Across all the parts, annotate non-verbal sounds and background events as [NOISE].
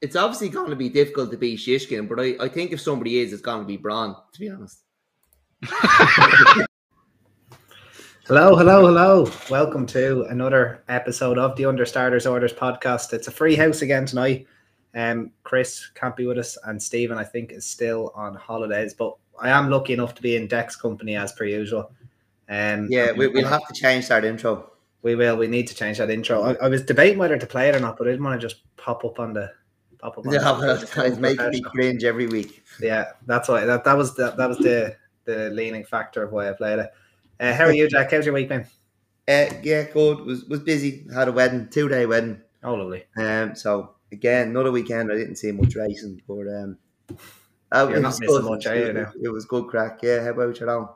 it's obviously going to be difficult to beat Shishkin, but I, I think if somebody is, it's going to be Braun, to be honest. [LAUGHS] hello, hello, hello. Welcome to another episode of the Understarters Orders podcast. It's a free house again tonight. Um, Chris can't be with us, and Stephen, I think, is still on holidays, but I am lucky enough to be in Dex company as per usual. Um, yeah, we, will have to change that intro. We will. We need to change that intro. I, I was debating whether to play it or not, but I didn't want to just pop up on the pop up. Yeah, the, it's making me cringe every week. Yeah, that's why. That, that was the, that was the the leaning factor of why I played it. Uh, how are you, Jack? How's your week been? Uh, yeah, good. Was was busy. Had a wedding, two day wedding. Oh, lovely. Um, so again, another weekend. I didn't see much racing, but um, uh, You're not missing much, are you? It, it was good crack. Yeah, how about your own?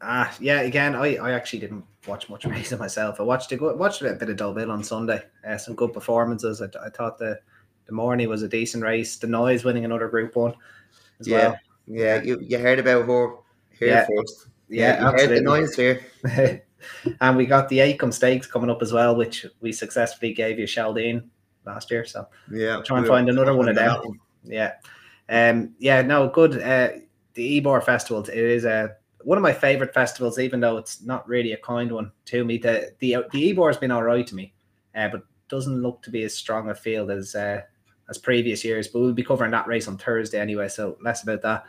Ah, yeah. Again, I, I actually didn't watch much [LAUGHS] racing myself. I watched a good, watched a bit of Deauville on Sunday. Uh, some good performances. I, I thought the the morning was a decent race. The noise winning another Group One. yeah, well. yeah. You you heard about her here yeah. first. Yeah, yeah absolutely. the noise here. [LAUGHS] and we got the Acomb Stakes coming up as well, which we successfully gave you Chaldean last year. So yeah, try and find another one of them. Yeah, um, yeah. No, good. Uh, the Ebor Festival. It is a one of my favorite festivals, even though it's not really a kind one to me. The the the Ebor has been all right to me, uh, but doesn't look to be as strong a field as uh, as previous years. But we'll be covering that race on Thursday anyway, so less about that.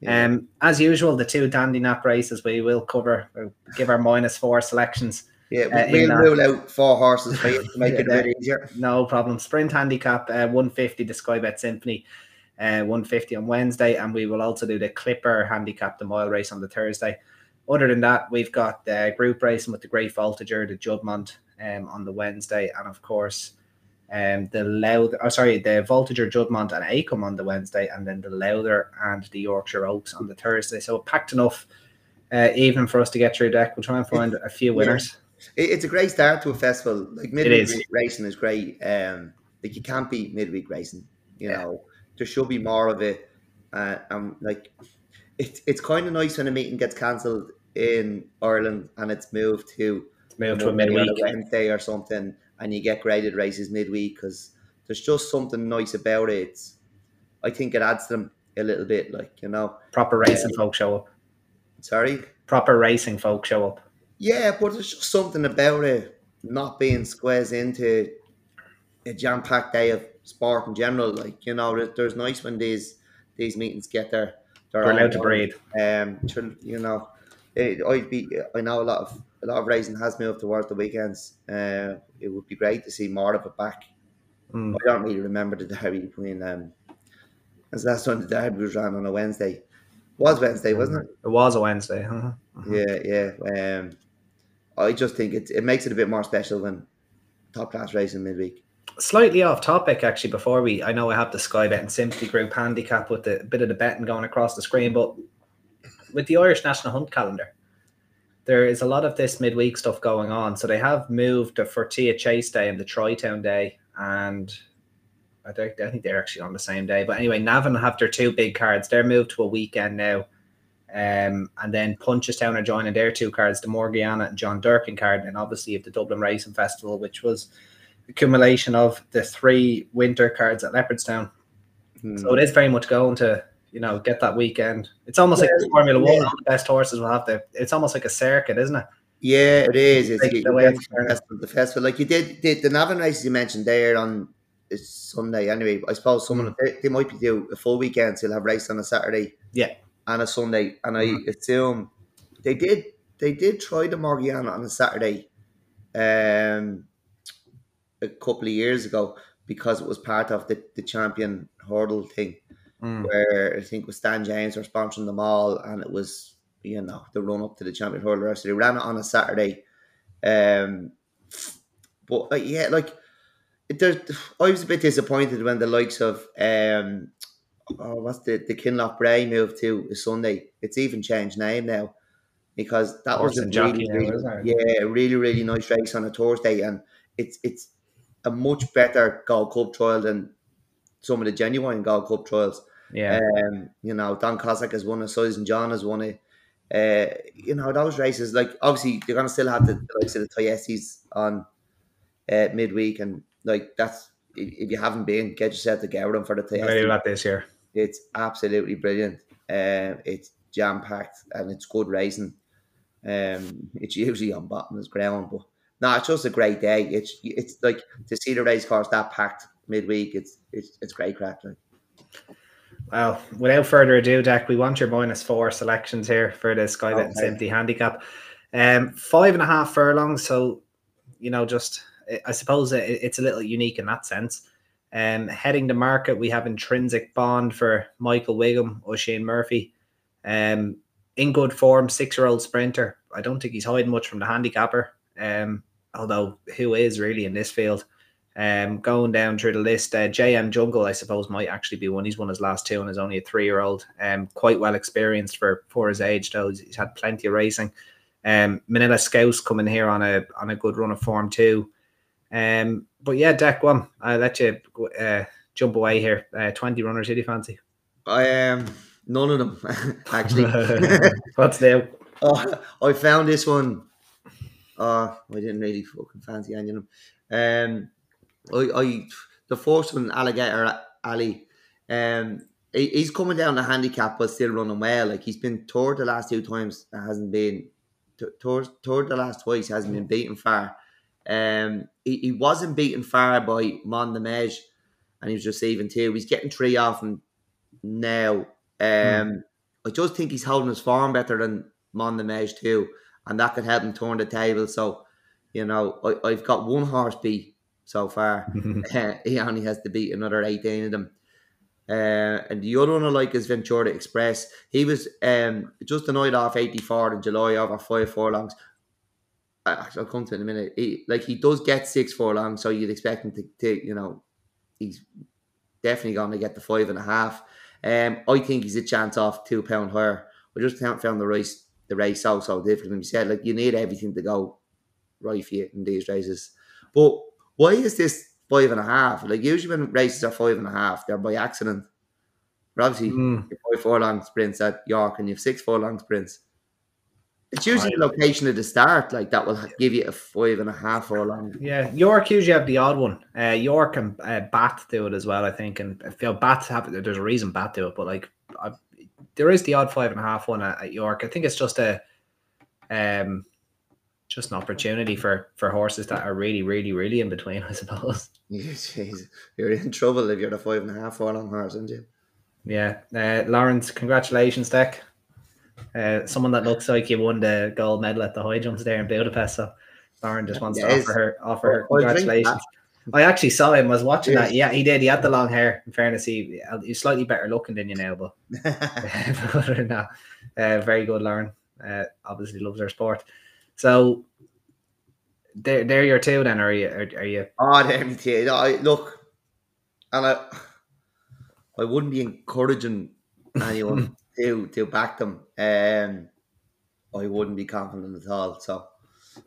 Yeah. Um, as usual, the two Dandy Nap races we will cover. We'll give our minus four selections. Yeah, uh, we'll rule out four horses for you to [LAUGHS] make it a bit easier. No problem. Sprint handicap uh, 150, the Sky Bet Symphony uh, 150 on Wednesday, and we will also do the Clipper handicap, the mile race on the Thursday. Other than that, we've got the group racing with the Great Voltigeur, the Juddmonte um, on the Wednesday, and of course, um, the Lowther, oh, sorry, the Voltigeur, Juddmonte, and Acomb on the Wednesday, and then the Lowther and the Yorkshire Oaks on the Thursday. So packed enough, uh, even for us to get through deck. We'll try and find a few winners. Yeah. It's a great start to a festival. Like midweek racing is great. Um, like you can't beat midweek racing. You yeah. know, there should be more of it. Uh, and like, it's it's kind of nice when a meeting gets cancelled in Ireland and it's moved to moved to a midweek Wednesday or something, and you get graded races midweek because there's just something nice about it. It's, I think it adds to them a little bit, like you know, proper racing uh, folk show up. Sorry, proper racing folk show up. Yeah, but there's just something about it not being squeezed into a jam packed day of sport in general. Like you know, there's nice when these these meetings get there. They're, allowed to breathe. Um, you know, it, I'd be. I know a lot of a lot of racing has moved towards the weekends. Uh, it would be great to see more of it back. Mm. I don't really remember the derby between um. As last time the derby was ran on a Wednesday. It was Wednesday, wasn't it? It was a Wednesday. Uh-huh. Uh-huh. Yeah, yeah. Um, I just think it it makes it a bit more special when top class racing midweek slightly off topic actually before we i know i have the sky bet and Symphony group handicap with the bit of the betting going across the screen but with the irish national hunt calendar there is a lot of this midweek stuff going on. So they have moved the Fortria chase day and the Troytown day and I think, I think they're actually on the same day. But anyway navan have their two big cards. They're moved to a weekend now. Um, and then punchestown are joining their two cards the morgiana and john Durkan card. And obviously you have the dublin racing festival which was accumulation of the three winter cards at Leopardstown. Hmm. So it is very much going to you know get that weekend. It's almost yeah, like Formula yeah. One. All the best horses will have the. It's almost like a circuit, isn't it? Yeah, it is. It's like the, way the, the festival, like you did, the, the Navan races you mentioned there on Sunday. Anyway, I suppose someone mm. they, they, might be do a full weekend. So they'll have race on a Saturday, yeah, and a Sunday. And I mm. assume they did they did try the Morgiana on a Saturday. Um, a couple of years ago because it was part of the, the champion hurdle thing mm. where I think with Stan James were sponsoring them all and it was you know the run up to the champion hurdle so they ran it on a Saturday um but uh, yeah like there's I was a bit disappointed when the likes of um oh, what's the the Kinloch Brae moved to a Sunday it's even changed name now because that was a really, really yeah, really really nice race on a Thursday and it's it's a much better Gold Cup trial than some of the genuine Gold Cup trials. Yeah. Um, you know, Don Cossack has won it, so and John has won it. Uh, you know, those races, like obviously you're gonna still have the, likes of the Thyestes on uh, midweek and like that's if you haven't been, get yourself to Gowran for the test. Very about this year. It's absolutely brilliant. Um, it's jam packed and it's good racing. Um, it's usually on bottomless ground, but no, it's just a great day. It's it's like to see the race course that packed midweek. It's it's it's great crack. Like. Well, without further ado, Jack, we want your four selections here for the Sky Okay. Simply handicap. Um, five and a half furlongs, so you know, just I suppose it, it's a little unique in that sense. Um, heading to market, we have intrinsic bond for Michael Wiggum, Oisin Murphy. Um, in good form, six-year-old sprinter. I don't think he's hiding much from the handicapper. Um, although who is really in this field? Um, going down through the list, uh, JM Jungle, I suppose, might actually be one. He's won his last two and is only a three-year-old. Um, quite well experienced for for his age, though. He's, he's had plenty of racing. Um, Manila Scouse coming here on a on a good run of form too. Um, but yeah, Deck one. I'll let you uh, jump away here. Uh, Twenty runners. Who do you fancy? I um none of them [LAUGHS] actually. [LAUGHS] What's [LAUGHS] new? oh, I found this one. Oh, I didn't really fucking fancy any of them. Um, I, I the first one, Alligator Alley. Um, he, he's coming down the handicap, but still running well. Like he's been toured the last two times, and hasn't been t- toured, toured the last twice, hasn't been beaten far. Um, he, he wasn't beaten far by Mondammej, and he was receiving two. He's getting three off him now. Um, I just think he's holding his form better than Mondammej too, and that could help him turn the table. So, you know, I, I've got one horse beat so far. [LAUGHS] he only has to beat another 18 of them. Uh, and the other one I like is Ventura Express. He was um, just a night off 84 in July over five furlongs. I'll come to it in a minute. He, like he does get six furlongs, so you'd expect him to, to you know, he's definitely going to get the five and a half. Um, I think he's a chance off two pound higher. I just haven't found the race the race so so difficult. And you said like you need everything to go right for you in these races. But why is this five and a half? Like usually when races are five and a half, they're by accident. But obviously, Mm. you have five furlong sprints at York and you have six four long sprints. It's usually the location at the start, like that will give you a five and a half or long. Yeah, York usually have the odd one. Uh, York and uh, Bath do it as well, I think. And if you know, Bath have there's a reason Bath do it, but like I, there is the odd five and a half one at, at York. I think it's just a um just an opportunity for for horses that are really, really, really in between, [LAUGHS] I suppose. Jeez, you're in trouble if you're the five and a half furlong horse, aren't you? Yeah, uh, Lawrence, congratulations, Deck. Uh, someone that looks like you won the gold medal at the high jumps there in Budapest. So Lauren just wants to offer her offer her congratulations. I actually saw him. I was watching Yes. that. Yeah, he did. He had the long hair. In fairness, he he's slightly better looking than you now, but [LAUGHS] [LAUGHS] but than that, uh, very good, Lauren. Uh, obviously loves her sport. So they're they're your two then, are you? Are, are you? Oh, it, yeah. No, I, look, and I, I wouldn't be encouraging [LAUGHS] anyone to to back them. Um, I wouldn't be confident at all. So,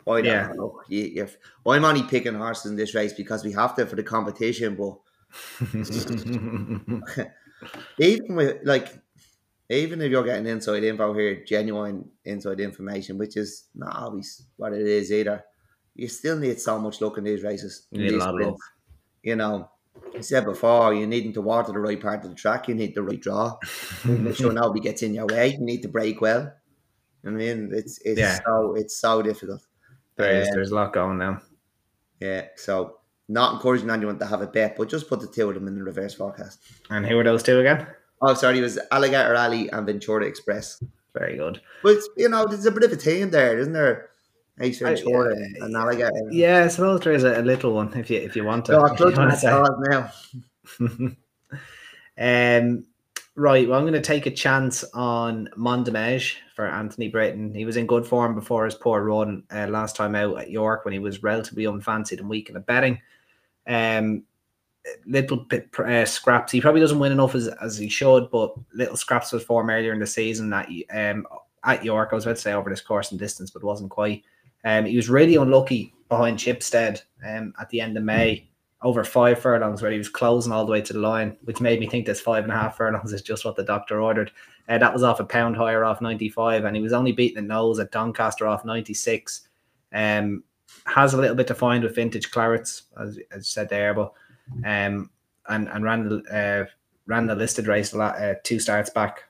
I don't Yeah. know. You, if, I'm only picking horses in this race because we have to for the competition. But [LAUGHS] [LAUGHS] even with like, even if you're getting inside info here, genuine inside information, which is not always what it is either, you still need so much luck in these races. You need a lot of sprints. You know, I said before, you needing to water the right part of the track. You need the right draw. Need make sure nobody gets in your way. You need to break well. I mean, it's it's Yeah. so it's so difficult. There is, Um, there's a lot going now. Yeah, so not encouraging anyone to have a bet, but just put the two of them in the reverse forecast. And who are those two again? Oh, sorry, it was Alligator Alley and Ventura Express. Very good. But you know, there's a bit of a team there, isn't there? Ace Ventura yeah, and, Alligator. Yeah, I suppose there is a, a little one if you if you want to. So I'm if you clutching wanna at say. straws now. [LAUGHS] um, right. Well, I'm going to take a chance on Mondammej for Antony Brittain. He was in good form before his poor run uh, last time out at York when he was relatively unfancied and weak in the betting. Um, little bit uh, scraps. He probably doesn't win enough as, as he should, but little scraps of form earlier in the season that um, at York. I was about to say over this course and distance, but wasn't quite. Um, he was really unlucky behind Chipstead um, at the end of May over five furlongs where he was closing all the way to the line, which made me think this five and a half furlongs is just what the doctor ordered. Uh, that was off a pound higher off 95, and he was only beating the nose at Doncaster off 96. Um, has a little bit to find with vintage clarets, as, as said there, but um, and and ran the uh, ran the listed race uh, two starts back.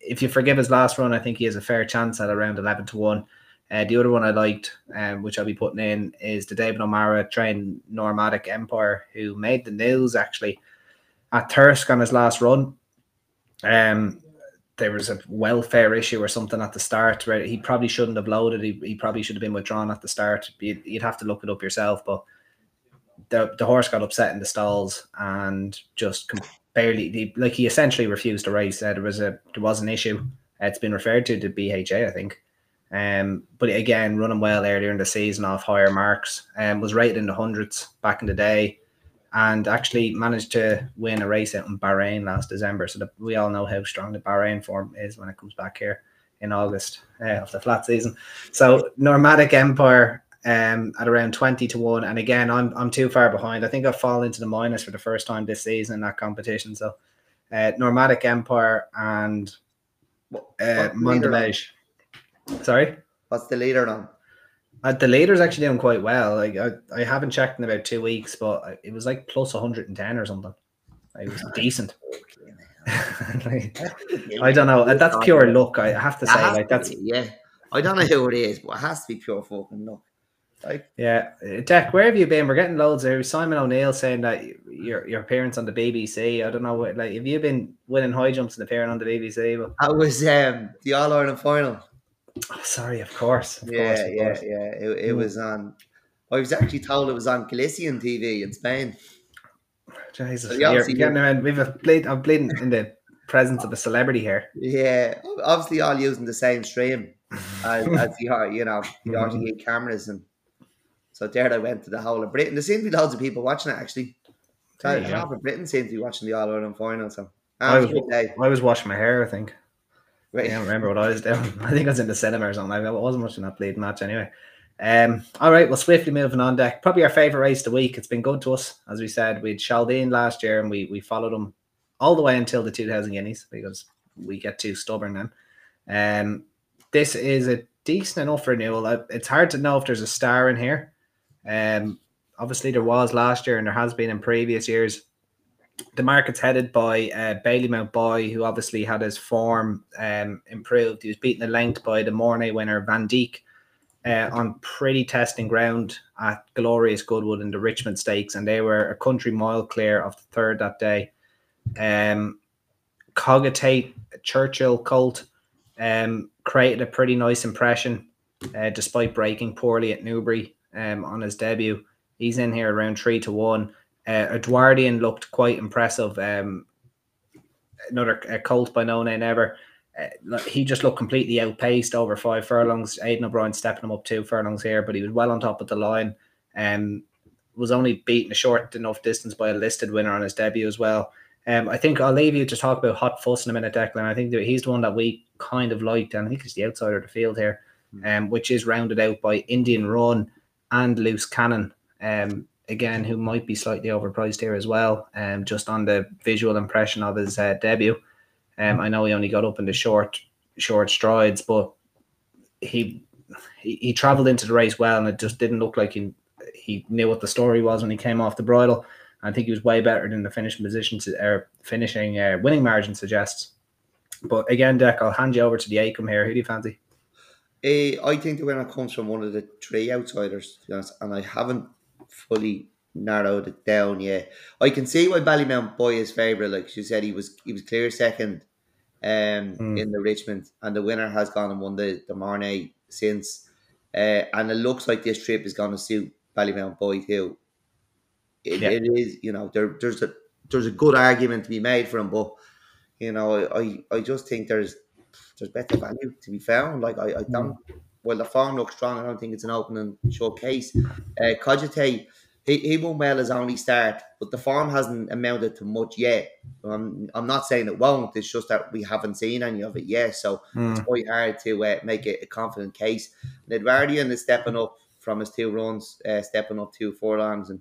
If you forgive his last run, I think he has a fair chance at around eleven to one. Uh, the other one I liked, um, which I'll be putting in, is the David O'Meara trained Nomadic Empire, who made the news actually at Thirsk on his last run. Um, there was a welfare issue or something at the start where he probably shouldn't have loaded. He, he probably should have been withdrawn at the start. You'd, you'd have to look it up yourself, but the, the horse got upset in the stalls and just barely like he essentially refused to race. Uh, there was a there was an issue. It's been referred to the BHA, I think. Um, but again, running well earlier in the season off higher marks, and um, was rated in the hundreds back in the day and actually managed to win a race out in Bahrain last December. So the, we all know how strong the Bahrain form is when it comes back here in August uh, of the flat season. So Nomadic Empire um, at around 20 to 1. And again, I'm, I'm too far behind. I think I've fallen into the minus for the first time this season in that competition. So uh, Nomadic Empire and uh, Mondelez. Sorry? What's the leader on? Uh, the leader's actually doing quite well. Like I, I haven't checked in about two weeks, but it was like plus 110 or something. It was [LAUGHS] decent. like, [LAUGHS] I don't know. That's pure luck. I have to say, like that's yeah. I don't know who it is, but it has to be pure fucking luck. Like, yeah, Deck, where have you been? We're getting loads there. Simon O'Neill saying that your your appearance on the BBC. I don't know what like have you been winning high jumps and appearing on the BBC? But... I was um the All Ireland final. Oh, sorry, of course. Of yeah, course, of yeah, course. yeah. It, it mm. was on. I was actually told it was on Galician TV in Spain. Jesus, so you're, getting around. We've a played. I'm playing in the presence of a celebrity here. Yeah, obviously all using the same stream [LAUGHS] as, as the you know the RTE mm-hmm. cameras, and so there I went to the whole of Britain. There seemed to be loads of people watching it actually. Half of Britain seemed to be watching the All Ireland final. So I was, I was washing my hair. I think. Right. I don't remember what I was doing. [LAUGHS] I think I was in the cinema or something. I wasn't watching that bleed match anyway. Um, all right, well, swiftly moving on deck. Probably our favourite race of the week. It's been good to us. As we said, we had Chaldean last year and we we followed him all the way until the 2000 guineas because we get too stubborn then. Um, this is a decent enough renewal. It's hard to know if there's a star in here. Um, obviously there was last year and there has been in previous years the market's headed by uh, Ballymount Boy, who obviously had his form um, improved. He was beaten at length by the Morny winner Vandeek uh, on pretty testing ground at Glorious Goodwood in the Richmond Stakes, and they were a country mile clear of the third that day. Um, Cogitate Churchill Colt um, created a pretty nice impression uh, despite breaking poorly at Newbury um, on his debut. He's in here around three to one. Uh, Edwardian looked quite impressive. Um, another uh, Colt by No Nay Never. Uh, he just looked completely outpaced over five furlongs. Aidan O'Brien stepping him up two furlongs here, but he was well on top of the line. Um, was only beaten a short enough distance by a listed winner on his debut as well. Um, I think I'll leave you to talk about Hot Fuss in a minute, Declan. I think he's the one that we kind of liked, and I think he's the outsider of the field here, hmm. um, which is rounded out by Indian Run and Loose Cannon. Um, again, who might be slightly overpriced here as well, um, just on the visual impression of his uh, debut. Um, I know he only got up in the short short strides, but he he, he travelled into the race well, and it just didn't look like he he knew what the story was when he came off the bridle. I think he was way better than the finishing position to or finishing uh, winning margin suggests. But again, Deck, I'll hand you over to the Acomb here. Who do you fancy? Uh, I think the winner comes from one of the three outsiders, to be honest, and I haven't fully narrowed it down yet. I can see why Ballymount Boy is favourite. Like she said, he was he was clear second um mm. in the Richmond, and the winner has gone and won the the Morny since. Uh, and it looks like this trip is going to suit Ballymount Boy too. It, yeah. it is, you know, there there's a there's a good argument to be made for him, but you know, I I just think there's there's better value to be found. Like I, I don't. Mm well, the form looks strong. I don't think it's an opening showcase. Uh, Cogitate, he, he won well his only start, but the form hasn't amounted to much yet. I'm, I'm not saying it won't. It's just that we haven't seen any of it yet. So mm. it's quite hard to uh, make it a confident case. And Edwardian is stepping up from his two runs, uh, stepping up two furlongs. And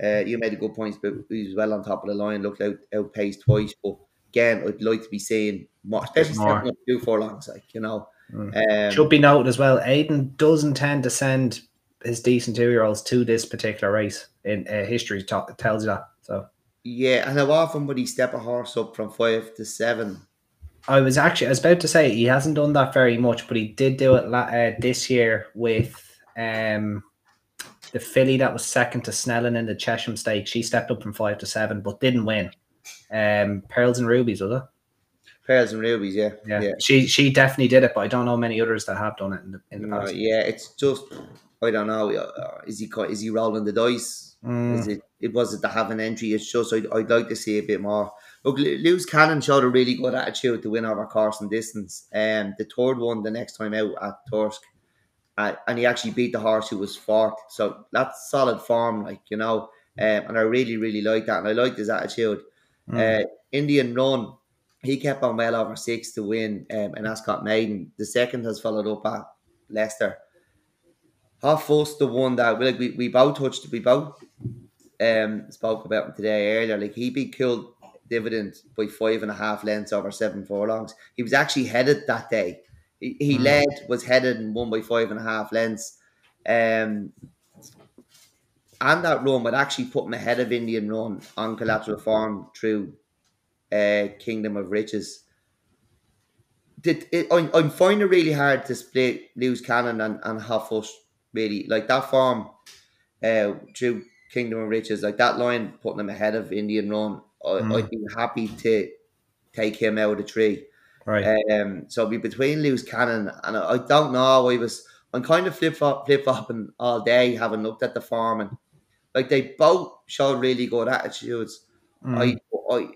uh, you made a good point, but he was well on top of the line, looked out, outpaced twice. But again, I'd like to be seeing more, especially more. stepping up two furlongs, like, you know. Mm. Um, Should be noted as well. Aidan doesn't tend to send his decent two year olds to this particular race. In uh, history t- tells you that. So Yeah, and how often would he step a horse up from five to seven? I was actually I was about to say he hasn't done that very much, but he did do it uh, this year with um the filly that was second to Snellen in the Chesham Stakes. She stepped up from five to seven, but didn't win. Um, Pearls and Rubies, was it? Pearls and rubies, yeah, Yeah. yeah. She she definitely did it, but I don't know many others that have done it in the in the No, past. yeah, it's just I don't know. uh, Is he is he rolling the dice? Mm. Is it it was it to have an entry? It's just I'd, I'd like to see a bit more. Look, Loose Cannon showed a really good attitude to win over Carson distance. Um, the third one the next time out at Thirsk, uh, and he actually beat the horse who was fourth. So that's solid form, like you know. Um, and I really really like that, and I liked his attitude. Mm. Uh, Indian Run, he kept on well over six to win um, an Ascot Maiden. The second has followed up at Leicester. Hot Fuss, the one that like we, we both touched, we both um spoke about him today earlier. Like he beat killed dividend by five and a half lengths over seven furlongs. He was actually headed that day. He, he Mm. led, was headed and won by five and a half lengths. Um, and that run would actually put him ahead of Indian Run on collateral form through uh, Kingdom of Riches. Did it, I'm, I'm finding it really hard to split Loose Cannon and, and Hot Fuss, really. Like that form uh, through Kingdom of Riches, like that line putting him ahead of Indian Run. I, Mm. I'd be happy to take him out of the tree. Right. Um, so it'd be between Loose Cannon and I, I don't know. I was I'm kind of flip flip flopping all day, having looked at the farm and like they both showed really good attitudes. Mm. I I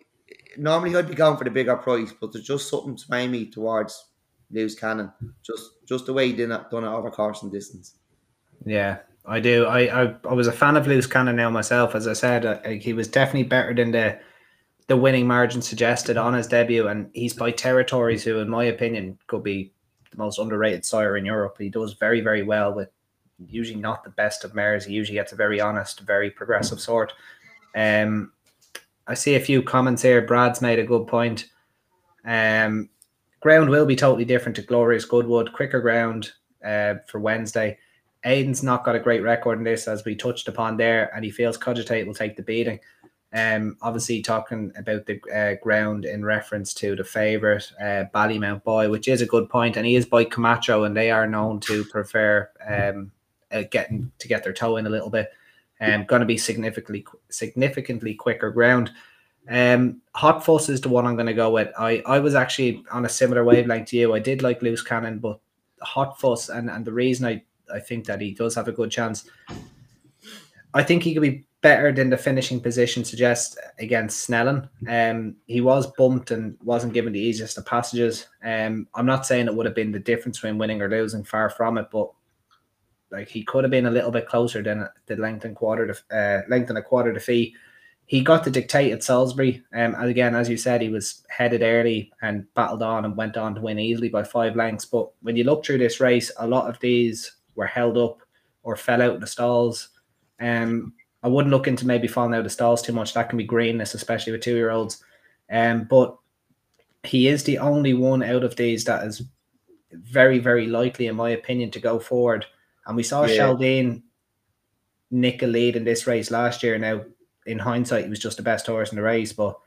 normally I'd be going for the bigger price, but there's just something swaying me towards Loose Cannon. Just just the way he did it, done it over course and distance. Yeah, I do. I, I I was a fan of Loose Cannon now myself. As I said, uh, he was definitely better than the the winning margin suggested on his debut, and he's by territories who, in my opinion, could be the most underrated sire in Europe. He does very very well with usually not the best of mares. He usually gets a very honest, very progressive sort. Um, I see a few comments here. Brad's made a good point. Um, ground will be totally different to Glorious Goodwood. Quicker ground uh, for Wednesday. Aidan's not got a great record in this, as we touched upon there, and he feels Cogitate will take the beating. Um, obviously talking about the uh, ground in reference to the favourite uh, Ballymount Boy, which is a good point, and he is by Camacho, and they are known to prefer um, uh, getting to get their toe in a little bit. Um, going to be significantly significantly quicker ground. Um, Hot Fuss is the one I'm going to go with. I, I was actually on a similar wavelength to you. I did like Loose Cannon, but Hot Fuss, and, and the reason I, I think that he does have a good chance, I think he could be better than the finishing position suggests against Snellen. Um, he was bumped and wasn't given the easiest of passages. Um, I'm not saying it would have been the difference between winning or losing, far from it, but like he could have been a little bit closer than the length and quarter to uh, length and a quarter to fee. He got the dictate at Salisbury. Um, and again, as you said, he was headed early and battled on and went on to win easily by five lengths. But when you look through this race, a lot of these were held up or fell out of the stalls. Um, I wouldn't look into maybe falling out of the stalls too much. That can be greenness, especially with two year olds. Um, but he is the only one out of these that is very, very likely, in my opinion, to go forward. And we saw Yeah. Chaldean nick a lead in this race last year. Now, in hindsight, he was just the best horse in the race, but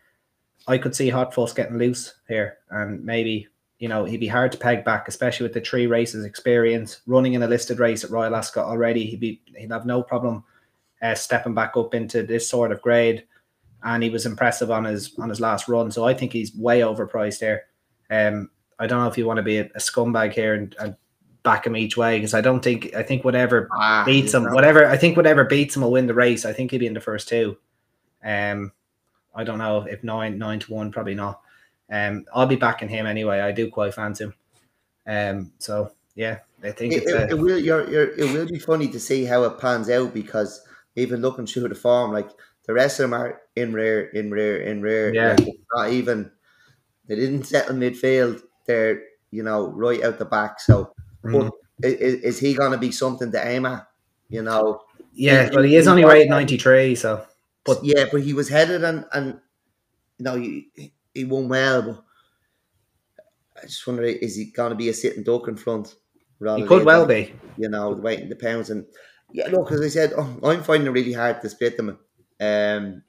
I could see Hot Fuss getting loose here, and maybe you know he'd be hard to peg back, especially with the three races experience, running in a listed race at Royal Ascot already. He'd be he'd have no problem uh, stepping back up into this sort of grade, and he was impressive on his on his last run. So I think he's way overpriced there. Um, I don't know if you want to be a, a scumbag here and, and back him each way because I don't think I think whatever Ah, beats him, whatever I think whatever beats him will win the race. I think he'll be in the first two. Um, I don't know if nine nine to one, probably not. Um, I'll be backing him anyway. I do quite fancy him. Um, so yeah, I think It, it's it, a, it will you're, you're, it will be funny to see how it pans out because even looking through the form, like the rest of them are in rare, in rare, in rare. Yeah. Like, not even they didn't settle midfield. They're you know right out the back. So mm. but is, is he going to be something to aim at? You know, yeah. Well, he is only rated ninety three, so but yeah, but he was headed and and you know he, he won well, but I just wonder is he going to be a sitting duck in front? Rather he could than- well be. you know, waiting the pounds. And Yeah, look, as I said, oh, I'm finding it really hard to split them. Um,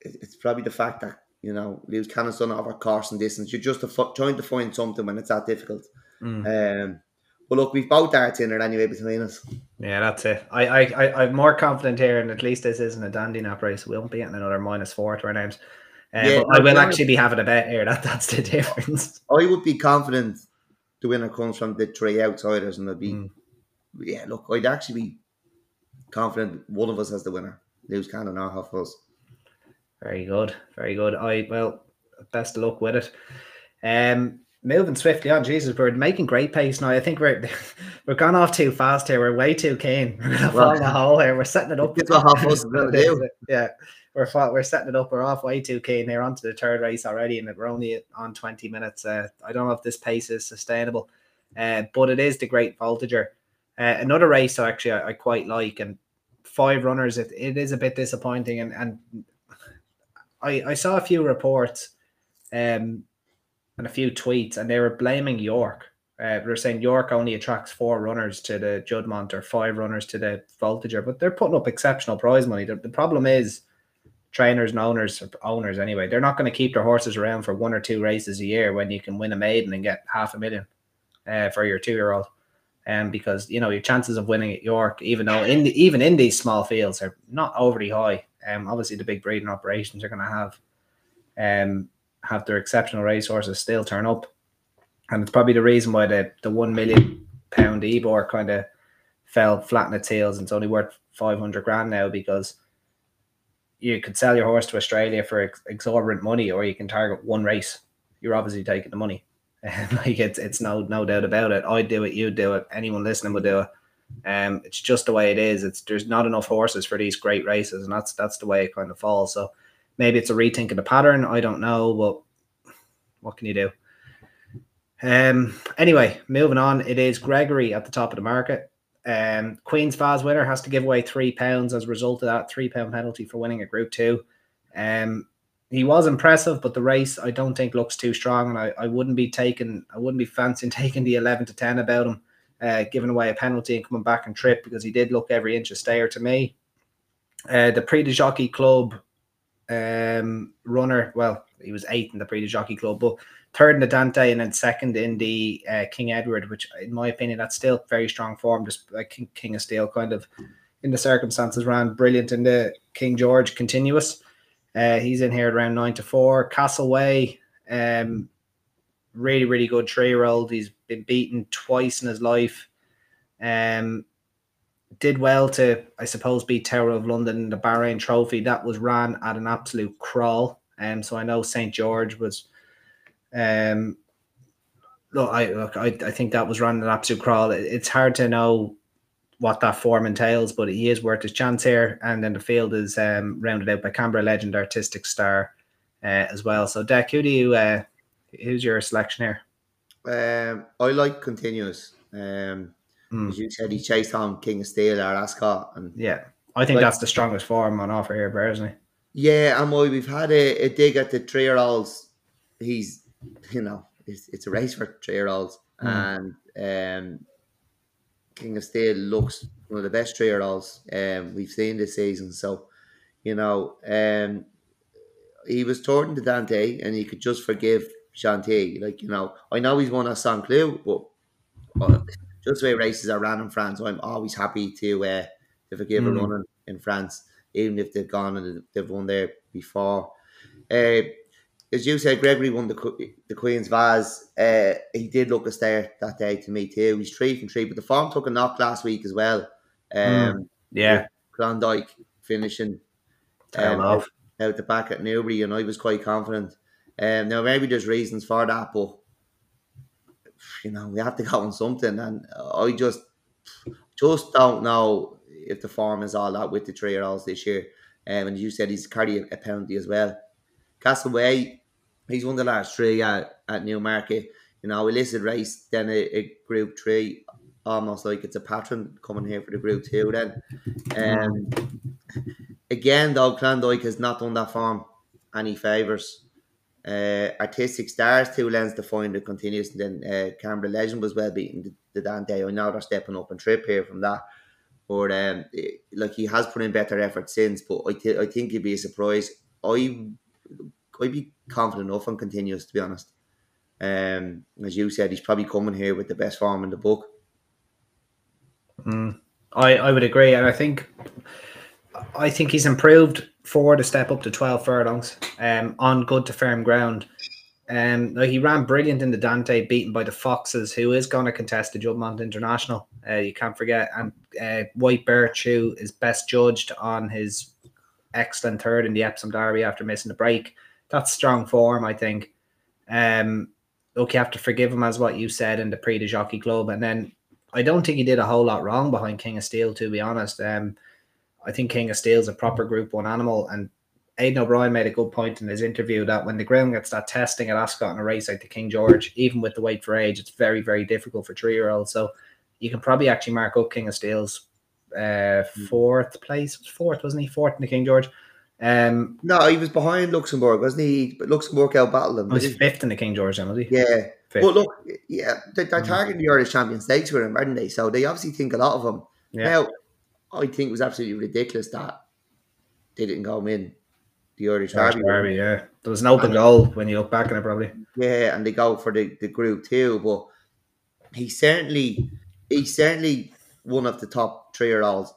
it- it's probably the fact that you know Loose Cannon's done over course and distance. You're just a, trying to find something when it's that difficult. Mm. Um, but look, we've both darts in it anyway between us. Yeah, that's it. I, I, I, I'm more confident here, and at least this isn't a dandy nap race. We won't be getting another minus four to our names. Uh, Yeah, I will actually be having a bet here. [LAUGHS] That that's the difference. I would be confident the winner comes from the three outsiders, and I'd be, Mm. yeah, look, I'd actually be confident one of us has the winner. Loose Cannon or half of us. Very good, very good. I well, best of luck with it. Um, moving swiftly on, Jesus, we're making great pace now. I think we're [LAUGHS] we're gone off too fast here. We're way too keen. [LAUGHS] We're gonna fall in the hole here. We're setting it up. It's what half us gonna do. Yeah, we're we're setting it up. We're off way too keen here onto the third race already, and we're only on twenty minutes. Uh, I don't know if this pace is sustainable, uh, but it is the Great Voltigeur. Uh, another race, actually, I, I quite like, and five runners. It, it is a bit disappointing, and and I I saw a few reports, um, and a few tweets, and they were blaming York. Uh, they're saying York only attracts four runners to the Juddmonte or five runners to the Voltigeur, but they're putting up exceptional prize money. The, the problem is trainers and owners, owners anyway, they're not going to keep their horses around for one or two races a year when you can win a maiden and get half a million uh, for your two year old. Um, because you know your chances of winning at York, even though in the, even in these small fields, are not overly high. Um, obviously the big breeding operations are going to have um have their exceptional racehorses still turn up, and it's probably the reason why the the one million pound Ebor kind of fell flat in its heels and it's only worth five hundred grand now because you could sell your horse to Australia for ex- exorbitant money, or you can target one race. You're obviously taking the money. [LAUGHS] like it's it's no no doubt about it. I'd do it, you'd do it, anyone listening would do it. Um, it's just the way it is. It's there's not enough horses for these great races, and that's that's the way it kind of falls. So maybe it's a rethink of the pattern. I don't know, but what can you do? Um. Anyway, moving on. It is Gregory at the top of the market. Um. Queen's Vase winner has to give away three pounds as a result of that three pound penalty for winning a Group Two. Um. He was impressive, but the race I don't think looks too strong, and I, I wouldn't be taking I wouldn't be fancying [LAUGHS] taking the eleven to ten about him uh, giving away a penalty and coming back and trip because he did look every inch a stayer to me. Uh, the Prix de Jockey Club um, runner, well, he was eighth in the de Jockey Club, but third in the Dante and then second in the uh, King Edward, which, in my opinion, that's still very strong form. Just like King, King of Steel, kind of in the circumstances, ran brilliant in the King George continuous. Uh, he's in here at around nine to four. Castleway, um, really, really good three year old. He's been beaten twice in his life. Um, did well to, I suppose, beat Tower of London in the Bahrain Trophy. That was ran at an absolute crawl. Um, so I know St George was. Um, look, I look, I, I think that was ran at an absolute crawl. It- it's hard to know what that form entails, but he is worth his chance here. And then the field is um, rounded out by Canberra legend, artistic star, uh, as well. So, Deck, who do you? Uh, who's your selection here? Um, I like continuous. Um, Mm. as you said, he chased on King of Steel or Ascot, and Yeah, I think Like- that's the strongest form on offer here, personally. yeah, and we've had a, a dig at the three year olds. He's, you know, it's, it's a race for three year olds, Mm. and um, King of Steel looks one of the best three year olds um, we've seen this season. So, you know, um, he was torn to Dante, and you could just forgive Shanti. Like, you know, I know he's won a Saint Cloud, but uh, just the way races are ran in France, I'm always happy to uh, to forgive Mm. a run in, in France, even if they've gone and they've won there before. Uh, as you said, Gregory won the the Queen's Vase. Uh, he did look a star that day to me too. He's three from three, but the form took a knock last week as well. Um, Yeah, Klondike finishing um, off. out the back at Newbury, and I was quite confident. Um, now maybe there's reasons for that, but you know we have to go on something, and I just just don't know if the form is all that with the three year olds this year. Um, and you said, he's carried a penalty as well. Castaway, he's won the last three at, at Newmarket. You know, a listed race, then a, a group three, almost like it's a patron coming here for the group two. Then, um, again though, Klondike has not done that form any favours. Uh, artistic stars two lens to find it continues, and then uh, Canberra Legend was well beaten the, the Dante. I know they're stepping up and trip here from that, But um, it- like he has put in better effort since. But I, th- I think he'd be a surprise. I I'd be confident enough on continuous to be honest. Um, as you said, he's probably coming here with the best form in the book. Mm. I, I would agree, and I think I think he's improved for to step up to twelve furlongs, um, on good to firm ground. Um, like he ran brilliant in the Dante, beaten by the Foxes, who is going to contest the Juddmonte International. Uh, you can't forget, and uh, White Birch, who is best judged on his excellent third in the Epsom Derby after missing the break. That's strong form, I think. Um, look, you have to forgive him as what you said in the Prix de Jockey Club, and then I don't think he did a whole lot wrong behind King of Steel, to be honest. Um, I think King of Steel's a proper Group One animal, and Aidan O'Brien made a good point in his interview that when the ground gets that testing at Ascot in a race like the King George, even with the weight for age, it's very, very difficult for three year olds. So you can probably actually mark up King of Steel's uh, fourth place, fourth wasn't he? Fourth in the King George. Um, No, he was behind Luxembourg, wasn't he? But Luxembourg out battled him. I was he? fifth in the King George, then, was he? Yeah. Fifth. But look, yeah, they- they're Mm. targeting the Irish Champion Stakes with him, aren't they? So they obviously think a lot of him. Yeah. Now, I think it was absolutely ridiculous that they didn't go in the Irish Derby. Derby, yeah. There was an open goal when you look back on it, probably. Yeah, and they go for the, the group too. But he's certainly he's certainly one of the top three year olds.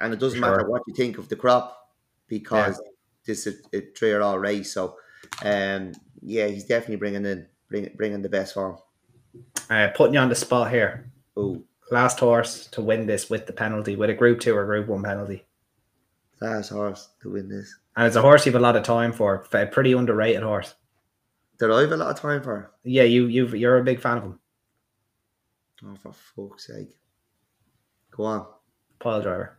And it doesn't matter what you think of the crop because this is a three year old race. So um yeah, he's definitely bringing in bring, bringing the best form. Uh, putting you on the spot here. Oh, Last horse to win this with the penalty, with a Group Two or Group One penalty. last horse to win this. And it's a horse you've a lot of time for. A pretty underrated horse. Did I have a lot of time for? Yeah, you you you're a big fan of him. Oh, for fuck's sake. Go on. Pyledriver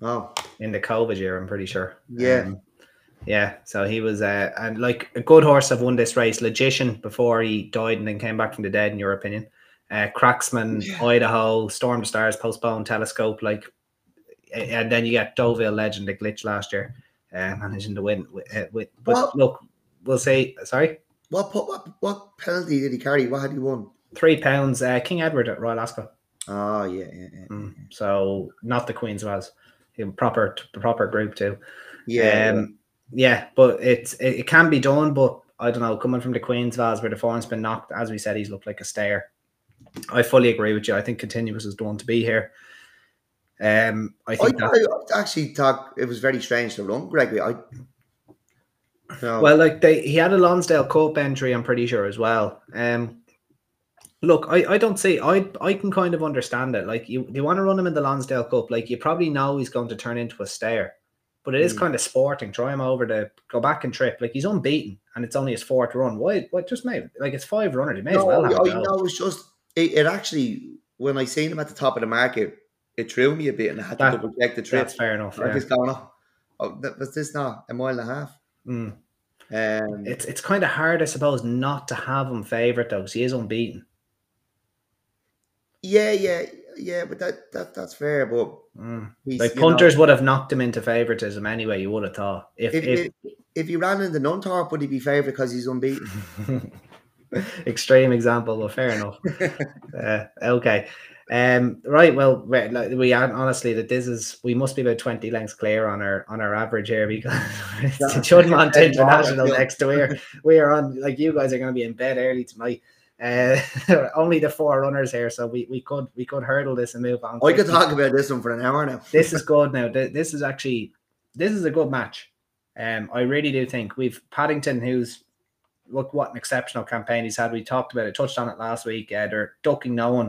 Oh, in the COVID year, I'm pretty sure. Yeah. Um, yeah. So he was uh, and like a good horse have won this race. Logician before he died and then came back from the dead. In your opinion, uh, Cracksman, Yeah. Idaho, Storm the Stars, postponed, Telescope, like, and then you get Deauville Legend, the glitch last year, uh, managing to win with. Uh, with but Well- look, we'll say sorry. what, what what penalty did he carry? What had he won? Three pounds, uh, King Edward at Royal Ascot. Oh yeah, yeah, yeah. Mm, So not the Queen's was proper proper group too. yeah. um, yeah, but it's it, it can be done, but I don't know. Coming from the Queen's Vase where the form's been knocked, as we said, he's looked like a stayer. I fully agree with you. I think continuous is the one to be here. Um, I I, that, I actually thought it was very strange to run Gregory. I no, well, like they he had a Lonsdale Cup entry, I'm pretty sure as well. Um, look, I, I don't see I I can kind of understand it. Like you you want to run him in the Lonsdale Cup, like you probably know he's going to turn into a stayer. But it is Mm. kind of sporting. Try him over to go back and trip. Like he's unbeaten, and it's only his fourth run. Why? What? Just made like it's five runners. He may as well have. I, a I go. know it's just it, it actually when I seen him at the top of the market, it threw me a bit, and I had to That- double check the trip. That's fair enough. I yeah. was going, oh, oh, that, was this not a mile and a half? Mm. Um, It's it's kind of hard, I suppose, not to have him favourite though, because he is unbeaten. yeah, yeah, yeah, but that, that that's fair. But Mm. Like you know, punters would have knocked him into favouritism anyway. You would have thought if, if, if if, he ran in the Nunthorpe, would he be favourite because he's unbeaten? [LAUGHS] [LAUGHS] extreme example, but fair enough. uh, okay. Um, right. Well, we, like, we are honestly that this is we must be about twenty lengths clear on our on our average here because it's the Juddmonte. International next to here. We are on like you guys are going to be in bed early tonight. Uh, [LAUGHS] only the four runners here, so we, we could we could hurdle this and move on. I could talk about this one for an hour now. this is good now. This is actually this is a good match. Um, I really do think we've Paddington, who's look what an exceptional campaign he's had. We talked about it, touched on it last week. Uh, they're ducking no one,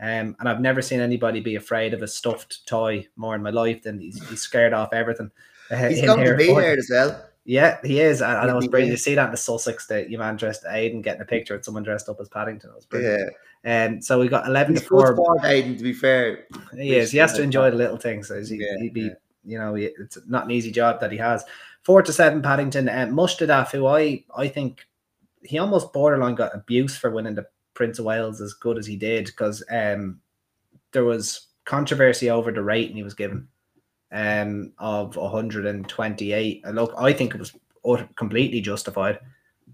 um, and I've never seen anybody be afraid of a stuffed toy more in my life than he's, he's scared off everything. uh, He's going to be here as well. Yeah, he is. And, and it was brilliant. You see that in the Sussex, that you man dressed Aidan getting a picture with someone dressed up as Paddington. It was brilliant. Yeah, Um, so we got eleven he's to good four. sport, Aidan. To be fair, He is. He has to enjoy the little things. So he, Yeah, he'd be, yeah. you know, it's not an easy job that he has. Four to seven, Paddington. Uh, Mostahdaf, who I, I think he almost borderline got abuse for winning the Prince of Wales as good as he did because um, there was controversy over the rating he was given um, of 128. And look, I think it was completely justified.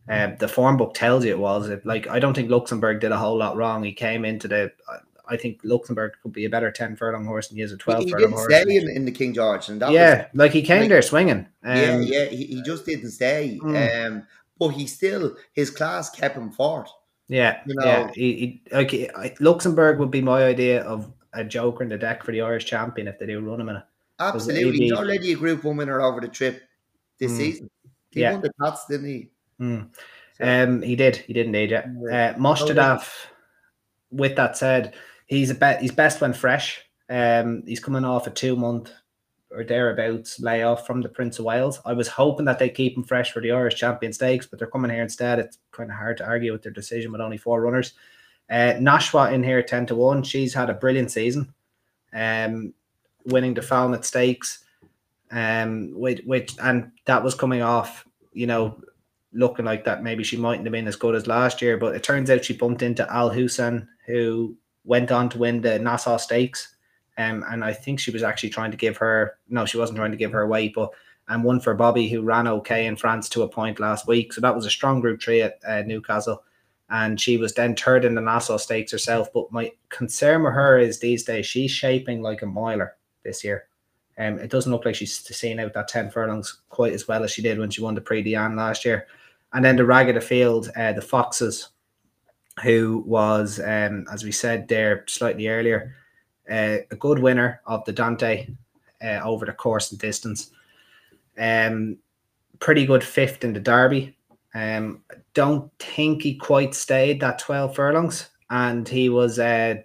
Um, the form book tells you it was. It, like I don't think Luxembourg did a whole lot wrong. He came into the. I- think Luxembourg could be a better ten furlong horse than he is a He, twelve he furlong didn't horse. stay in, in the King George, and yeah, was like he came like- there swinging. Um, yeah, yeah. He, he just didn't stay. Mm. Um, but he still his class kept him forward. Yeah, You yeah. know- He, he, like, I- Luxembourg would be my idea of a joker in the deck for the Irish champion if they do run him in it. Absolutely, he's already a Group One winner over the trip this Mm. season. He Yeah. won the Tats, didn't he? Mm. So- Um, he did. He did indeed. Yeah. Yeah. Uh, Mostahdaf. With that said, he's a bet. He's best when fresh. Um, he's coming off a two month or thereabouts layoff from the Prince of Wales. I was hoping that they keep him fresh for the Irish Champion Stakes, but they're coming here instead. It's kind of hard to argue with their decision with only four runners. Uh, in here ten to one. She's had a brilliant season, um, winning the Falmouth Stakes, um, which, which and that was coming off, you know, looking like that maybe she mightn't have been as good as last year. But it turns out she bumped into Al Husn, who went on to win the Nassau Stakes. Um, and I think she was actually trying to give her no, she wasn't trying to give her away, but and one for Bobby, who ran okay in France to a point last week. So that was a strong group three at uh, Newcastle. And she was then third in the Nassau Stakes herself. But my concern with her is these days she's shaping like a miler this year. Um, it doesn't look like she's seeing out that 10 furlongs quite as well as she did when she won the Prix Diane last year. And then the rag field, uh, the Foxes, who was, um, as we said there slightly earlier, uh, a good winner of the Dante uh, over the course and distance. Um, pretty good fifth in the Derby. Um, don't think he quite stayed that 12 furlongs. And he was, uh,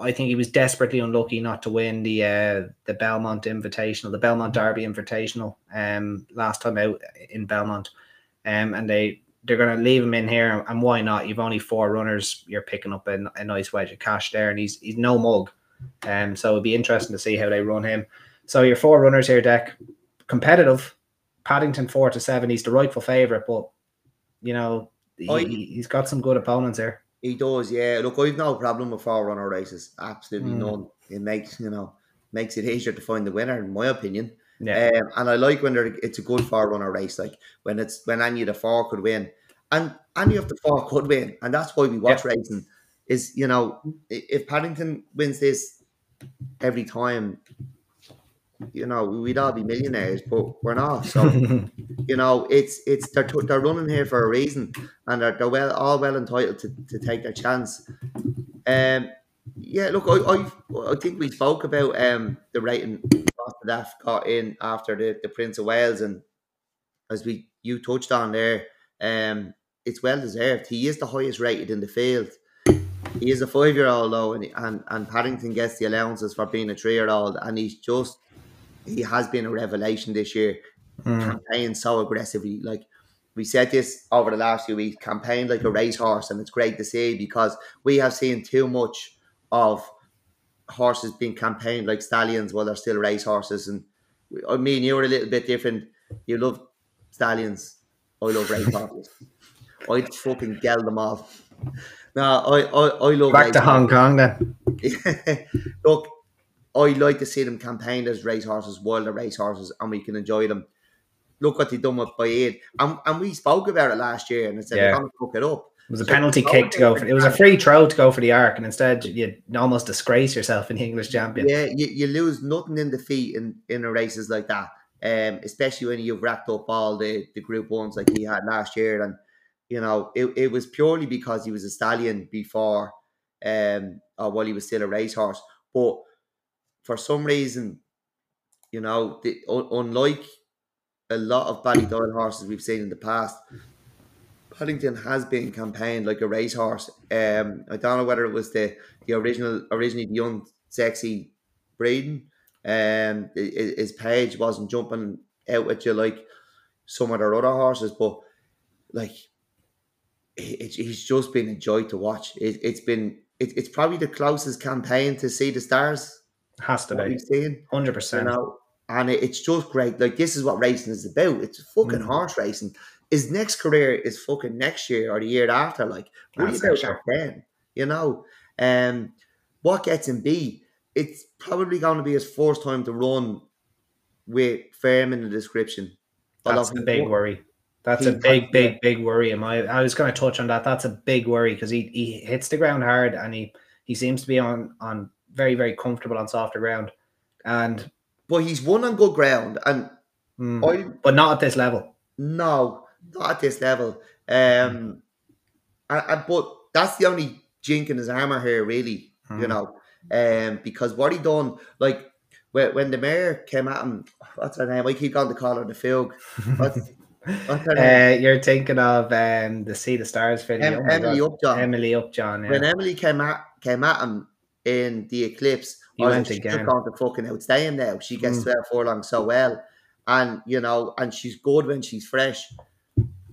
I think he was desperately unlucky not to win the uh, the Belmont Invitational, the Belmont Derby Invitational, um, last time out in Belmont. Um, and they they're going to leave him in here, and why not? You've only four runners. You're picking up a, a nice wedge of cash there, and he's he's no mug. Um, so it'd be interesting to see how they run him. So your four runners here, deck competitive. Paddington four to seven. He's the rightful favorite, but you know he, I- he's got some good opponents here. He does, yeah. Look, I've no problem with four runner races. Absolutely Mm. none. It makes you know makes it easier to find the winner, in my opinion. Yeah, Um, and I like when it's a good four runner race, like when it's when any of the four could win, and any of the four could win, and that's why we watch racing. Is you know if Paddington wins this every time, you know we'd all be millionaires, but we're not. So [LAUGHS] you know it's it's they're they're running here for a reason, and they're, they're well all well entitled to, to take their chance. Um, yeah, look, I, I I think we spoke about um the rating that got in after the, the Prince of Wales, and as we you touched on there, um, it's well deserved. He is the highest rated in the field. He is a five year old though, and, and and Paddington gets the allowances for being a three year old, and he's just he has been a revelation this year. Mm. Campaigning so aggressively, like we said this over the last few weeks, campaigned like a racehorse, and it's great to see because we have seen too much of horses being campaigned like stallions while they're still racehorses. And I mean, you're a little bit different. You love stallions. I love [LAUGHS] racehorses. I'd fucking gel them all. No, I, I, I love Back to racehorses. Hong Kong then. [LAUGHS] Look, I like to see them campaigned as racehorses while they're racehorses and we can enjoy them. Look what they done with Baaeed. And, and we spoke about it last year and I said, Yeah. going to fuck it up. It was a So- penalty kick to go for. It was a free throw to go for the arc, and instead you almost disgrace yourself in the English champion. Yeah, you, you lose nothing in defeat in, in a races like that. Um, especially when you've racked up all the, the group ones like he had last year. And, you know, it, it was purely because he was a stallion before um or while he was still a racehorse. But for some reason, you know, the, un- unlike a lot of Ballydoyle horses we've seen in the past, Paddington has been campaigned like a racehorse. Um, I don't know whether it was the the original, originally the young, sexy breeding. Um, his page wasn't jumping out at you like some of their other horses, but like he's just been a joy to watch. It, it's been it, it's probably the closest campaign to Sea The Stars Has to be seen hundred you percent. know, and it, it's just great. Like this is what racing is about. It's fucking Mm. horse racing. His next career is fucking next year or the year after. Like, worry That's about next that then. You know, um, what gets him B? It's probably going to be his first time to run with firm in the description. That's the big worry. That's he a big, big, big worry. Am I? I was going to touch on that. That's a big worry because he he hits the ground hard and he He seems to be on on very very comfortable on softer ground, and but he's won on good ground, and mm, I but not at this level. no, not at this level. Um, and, and- but that's the only jink in his armor here, really. You Mm. know, um, because what he done, like when, when the mayor came at him, what's her name? I keep going to call her the Fug. [LAUGHS] What's, what's her name? Uh, you're thinking of um, the Sea The Stars film. Em- oh Emily God. Upjohn. Emily Upjohn. Yeah. When Emily came at came at him in the eclipse, He I was went like, again. going to fucking outstay him now. She gets Mm. 12 furlongs so well. And you know, and she's good when she's fresh.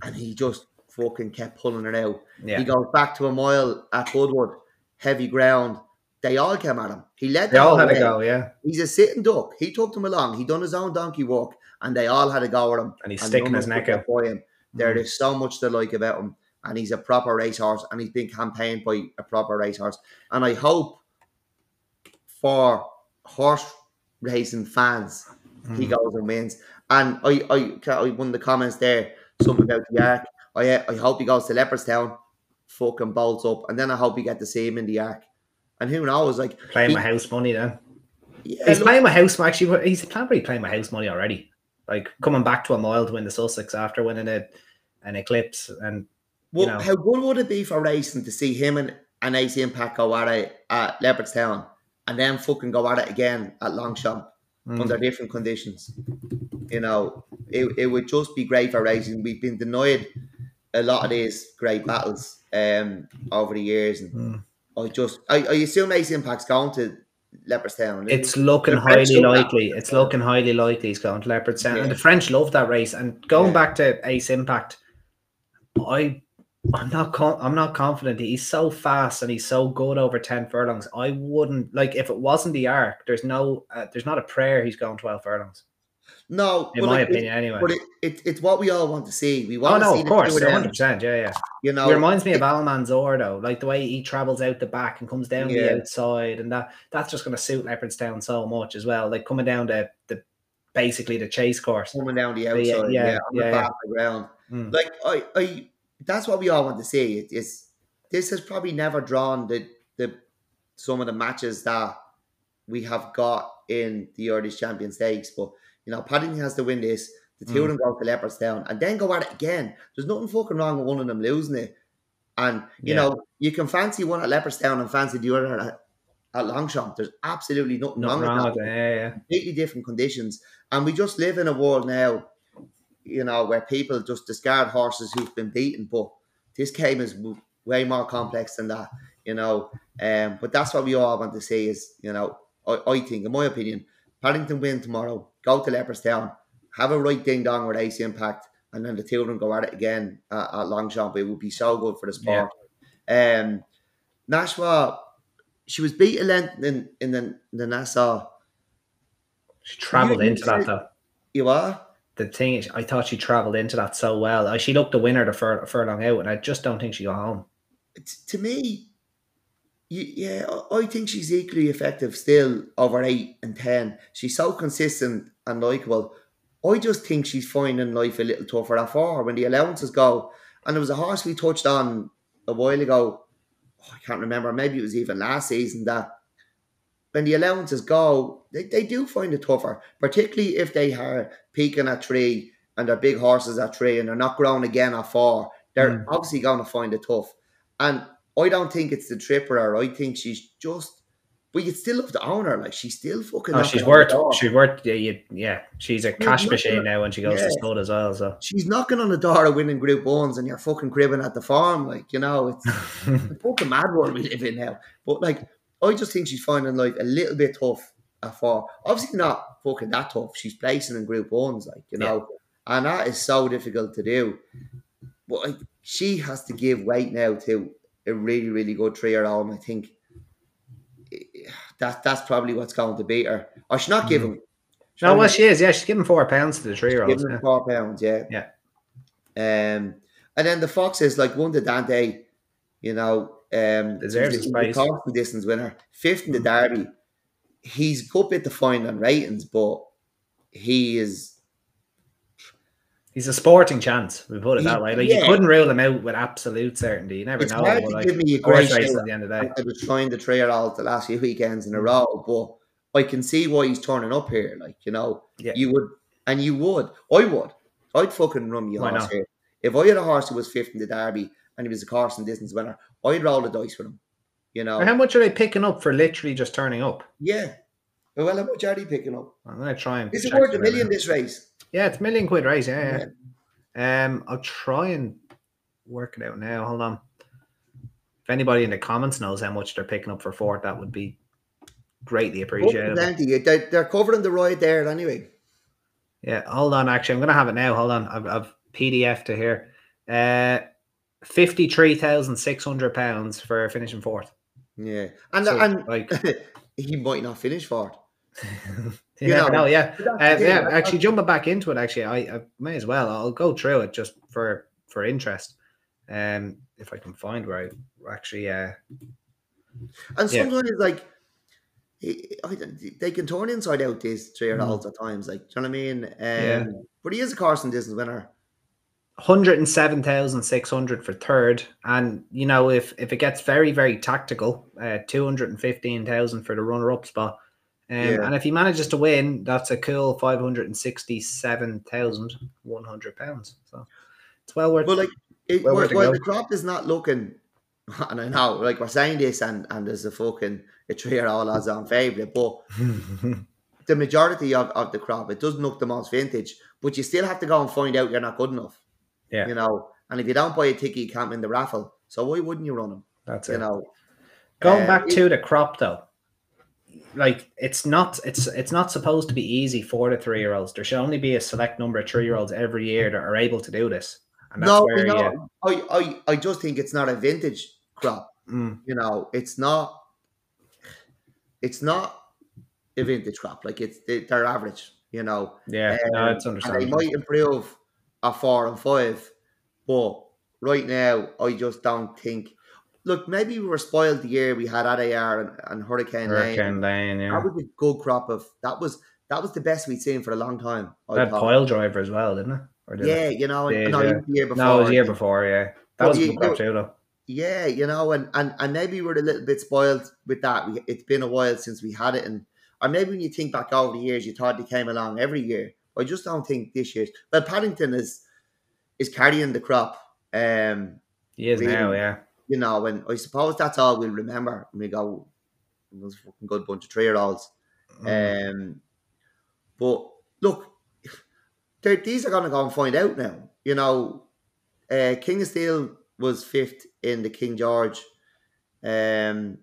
And he just fucking kept pulling her out. yeah. He goes back to a mile at Goodwood, heavy ground. They all came at him. He led They them all had to go, yeah. He's a sitting duck. He took them along. He done his own donkey walk, and they all had a go with him. And he's and sticking his neck out. by him. There Mm. is so much to like about him, and he's a proper racehorse, and he's been campaigned by a proper racehorse. And I hope for horse racing fans, he Mm. goes and wins. And I, I, I, one of the comments there, something about the arc. I, I hope he goes to Leopardstown, fucking bolts up, and then I hope we get to see him in the arc. And who knows, like Playing he- with house money then. yeah, He's look, playing my house actually. He's probably playing my house money already. Like coming back to a mile to win the Sussex after winning a, an eclipse, and well, you know. how good would it be for racing to see him and, and Ace Impact go at it at Leopardstown, and then fucking go at it again at Longchamp? mm, under different conditions. You know, it, it would just be great for racing. We've been denied a lot of these great battles um over the years, and mm. I just I, I assume Ace Impact's going to Leopardstown. it's looking highly likely. It's looking highly likely he's going to Leopardstown, Yeah. and the French love that race. And going Yeah. back to Ace Impact, I. I'm not. Con- I'm not confident. He's so fast and he's so good over ten furlongs. I wouldn't like if it wasn't the arc. There's no. Uh, there's not a prayer he's going twelve furlongs. No, In but my it- opinion, anyway. But it, it, it's what we all want to see. We oh want to no, see of course, them, hundred percent. Yeah, yeah. You know, He reminds me of Almanzor though, like the way he travels out the back and comes down Yeah. the outside, and that that's just going to suit Leopardstown so much as well. Like coming down the the basically the chase course. coming down the Yeah, outside, yeah, yeah, on yeah, the yeah. back ground. Mm. Like I, I, that's what we all want to see. It, it's this has probably never drawn the the some of the matches that we have got in the Irish Champion Stakes. But you know, Paddington has to win this. The two of them go to Leopardstown and then go at it again. There's nothing fucking wrong with one of them losing it. And you Yeah. know, you can fancy one at Leopardstown and fancy the other at, at Longchamp. There's absolutely nothing, Nothing wrong, wrong with with that. Yeah, yeah. completely different conditions. And we just live in a world now, you know, where people just discard horses who've been beaten. But this game is way more complex than that, you know. Um, but that's what we all want to see is, you know, I, I think, in my opinion, Paddington win tomorrow, go to Leopardstown, have a right ding dong with Ace Impact, and then the two of them go at it again at, at Longchamp. It would be so good for the sport. Um, Nashwa, she was beat a length in, in the, the Nassau. She travelled into that though. You are? The thing is, I thought she travelled into that so well. Uh, She looked the winner the fur- furlong out, and I just don't think she got home. It's- to me, yeah, I- think she's equally effective still over eight and ten. She's so consistent and likable. I just think she's finding life a little tougher at four when the allowances go. And there was a horse we touched on a while ago. oh, I can't remember. Maybe it was even last season that when the allowances go, they, they do find it tougher, particularly if they are peaking at three and they're big horses at three and they're not grown again at four. They're Mm. obviously going to find it tough. And I don't think it's the trip for her. I think she's just, but you still love to own her. Like she's still fucking. Oh, she's the worth. She's worth. Yeah, you, yeah. She's a cash machine gonna- now when she goes yeah. to stud as well. So She's knocking on the door of winning Group Ones, and you're fucking cribbing at the farm. Like you know, it's [LAUGHS] the fucking mad world we live in now. But like, I just think she's finding life a little bit tough at four. Obviously not fucking that tough. She's placing in Group Ones, like you know, and that is so difficult to do. But like, she has to give weight now to a really, really good three-year-old. I think that that's probably what's going to beat her. Or she's not giving. she's no, not well, she is. Yeah, she's giving four pounds to the three year olds. Give them four pounds, yeah. Yeah. Um, and then the Foxes, like one to Dante, you know, um, Deserves his a- he's a place. costly distance winner, fifth in the Derby. He's a good bit to find on ratings, but he is He's a sporting chance. We put it He- that way. Like yeah. you couldn't rule him out with absolute certainty. You never It's know. hard to like, give me a great race at the end of the day. I was trying to trail out the last few weekends in a mm. row, but I can see why he's turning up here. Like, you know, Yeah. you would, and you would, I would, I'd fucking run Why horse here. If I had a horse who was fifth in the Derby and he was a course and distance winner, I'd roll the dice with him. You know, And how much are they picking up for literally just turning up? yeah. Well, how much are they picking up? I'm gonna try and. Is it worth a million this race? Yeah, it's a million quid race. Yeah, yeah. Um, I'll try and work it out now. Hold on. If anybody in the comments knows how much they're picking up for fourth, that would be greatly appreciated. They're, they're covering the ride there anyway. Yeah, hold on. Actually, I'm gonna have it now. Hold on. I've, I've PDF to here. Uh, fifty-three thousand six hundred pounds for finishing fourth. Yeah, and So, and like, [LAUGHS] he might not finish fourth. [LAUGHS] you know. Yeah, uh, yeah. Actually, jumping back into it, actually, I, I may as well. I'll go through it just for for interest. Um, if I can find where I actually, uh, And Yeah. sometimes, like, he- I they can turn inside out these three year olds at times. Like, do you know what I mean? Um, Yeah. But he is a Carson distance winner. hundred and seven thousand six hundred for third, and you know if if it gets very very tactical, uh, two hundred and fifteen thousand for the runner up spot. Um, Yeah. And if he manages to win, that's a cool five hundred and sixty-seven thousand one hundred pounds. So it's well worth. But, like, it, Well, well, well, the crop is not looking, and [LAUGHS] I know, like, we're saying this, and, and there's a fucking a three year old odds on favourite, but [LAUGHS] the majority of, of the crop, it doesn't look the most vintage, but you still have to go and find out you're not good enough. Yeah. You know, and if you don't buy a ticket, you can't win the raffle. So why wouldn't you run them? that's You it. know, Going Uh, back it- to the crop though, like it's not it's it's not supposed to be easy for the three year olds. There should only be a select number of three year olds every year that are able to do this. And that's no, where no, you, I, I, I just think it's not a vintage crop. Mm, You know, it's not. It's not a vintage crop. Like it's they, they're average. You know, yeah, no, Um, it's and they might improve a four and five, but right now I just don't think. Look, maybe we were spoiled the year we had Adayar and, and Hurricane, Lane. Hurricane Lane, yeah. That was a good crop of that was that was the best we'd seen for a long time. I That pile driver as well, didn't it? Or did yeah, it? you know, Did, no, yeah. year before. No, it was the year before, yeah. That was a good crop too, though. Yeah, you know, and and and maybe we're a little bit spoiled with that. We, it's been a while since we had it, and or maybe when you think back over the years, you thought they came along every year. I just don't think this year's. But Paddington is is carrying the crop. Um, He is really- now, yeah. You know, and I suppose that's all we'll remember when we go. It was a fucking good bunch of three year olds. Mm. Um, but look, these are going to go and find out now. You know, uh, King of Steel was fifth in the King George. Um,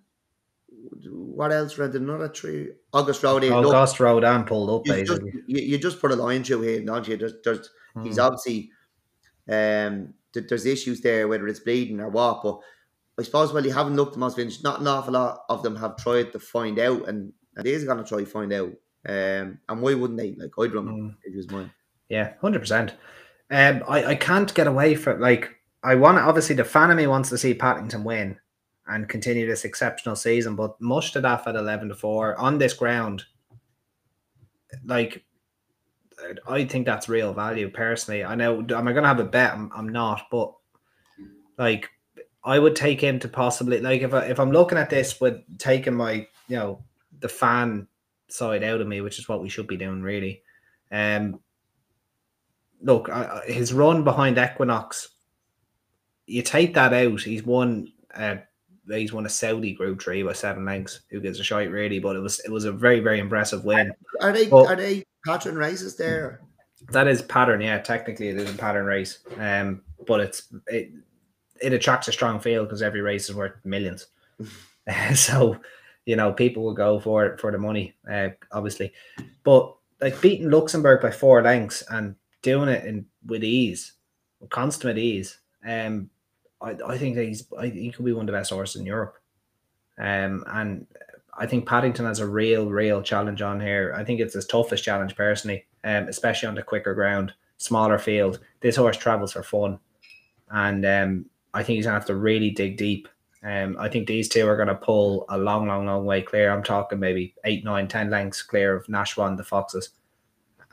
what else? Read another three. Auguste Rodin. Auguste Rodin and pulled up, you just, you, you just put a line through here, don't you? There's, there's, He's Mm. obviously um, th- there's issues there, whether it's bleeding or what. But I suppose while you haven't looked the most vintage, not an awful lot of them have tried to find out, and, and they're going to try to find out. Um, and why wouldn't they? Like I'd run Mm. if it was mine. Yeah, hundred percent. Um, I I can't get away from like I want to, obviously the fan of me wants to see Paddington win and continue this exceptional season, but Mostahdaf at eleven to four on this ground, like I think that's real value personally. I know am I going to have a bet? I'm, I'm not, but like I would take him to possibly like if I, if I'm looking at this with taking my you know the fan side out of me, which is what we should be doing really. Um, look, uh, his run behind Equinox, you take that out, he's won. Uh, he's won a Saudi Group Three by seven lengths. Who gives a shite, really? But it was it was a very very impressive win. Are they Well- are they patron races there? That is pattern, yeah. Technically, it is a pattern race, um, but it's it it attracts a strong field because every race is worth millions. [LAUGHS] so, you know, people will go for it for the money, uh, obviously. But like beating Luxembourg by four lengths and doing it in with ease, with ease. Um, I, I think that he's I, he could be one of the best horses in Europe. Um, and I think Paddington has a real, real challenge on here. I think it's his toughest challenge personally, um, especially on the quicker ground, smaller field. This horse travels for fun, and um, I think he's gonna have to really dig deep. Um, I think these two are gonna pull a long, long, long way clear. I'm talking maybe eight, nine, ten lengths clear of Nashwa, the Foxes,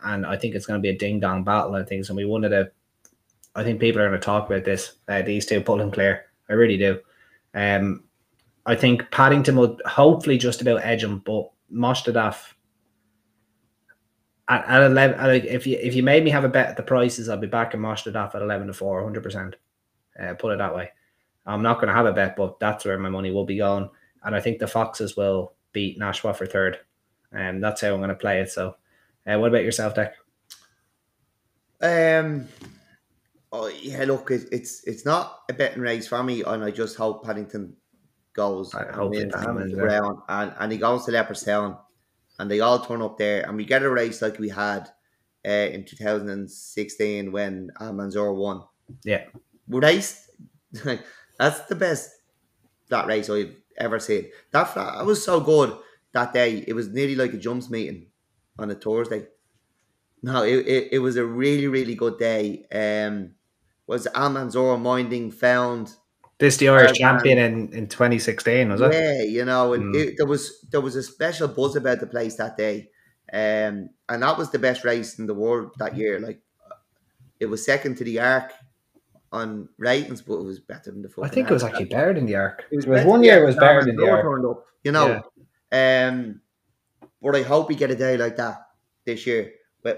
and I think it's going to be a ding dong battle. I think, and we wanted to. I think people are going to talk about this. Uh, these two, pulling clear. I really do. Um, I think Paddington would hopefully just about edge him, but Mostahdaf at, at eleven. Like if you if you made me have a bet at the prices, I'll be back in Mostahdaf at eleven to four, 100 percent. Uh, put it that way. I'm not going to have a bet, but that's where my money will be going. And I think the Foxes will beat Nashwa for third. And um, that's how I'm going to play it. So, uh, what about yourself, Deck? Um, oh yeah, look, it, it's it's not a betting race for me, and I just hope Paddington goes I hope it happens, ground, and, and he goes to Leopardstown, and they all turn up there, and we get a race like we had uh, in 2016 when Almanzor won. Yeah, race [LAUGHS] that's the best that race I've ever seen. That that was so good that day. It was nearly like a jumps meeting on a Thursday. No, it, it, it was a really, really good day. Um, was Almanzor minding found this the Irish champion in, in 2016, was it? Yeah, you know, and mm. it, there was there was a special buzz about the place that day. Um, and that was the best race in the world that year. Like it was second to the Arc on ratings, but it was better than the. Football. I think it was actually better than the Arc. It was, it was one year it was better than the Arc. Up, you know, yeah. um, but I hope we get a day like that this year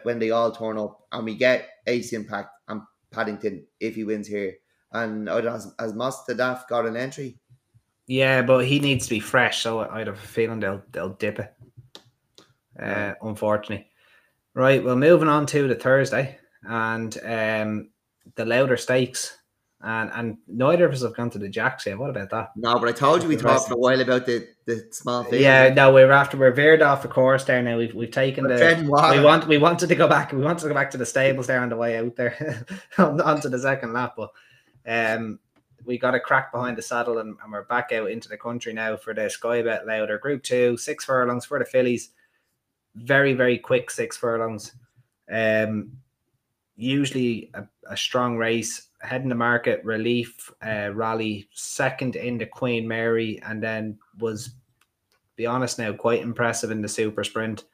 when they all turn up and we get Ace Impact and Paddington if he wins here. And has, has Mostahdaf got an entry? Yeah, but he needs to be fresh, so I'd have a feeling they'll they'll dip it. Uh, unfortunately. Right, well, moving on to the Thursday and um, the Lowther Stakes and and neither of us have gone to the jacks yet. What about that? No, but I told you we talked for a while about the the small thing. Yeah, no, we're after we're veered off the course there now. We've we've taken we're the we want we wanted to go back. We wanted to go back to the stables there on the way out there [LAUGHS] onto the second lap, but um. We got a crack behind the saddle and, and we're back out into the country now for the Sky Bet Lowther Group Two, six furlongs for the fillies. Very, very quick six furlongs. Um, usually a, a strong race heading the market relief uh, rally second in the queen mary and then was be honest now quite impressive in the super sprint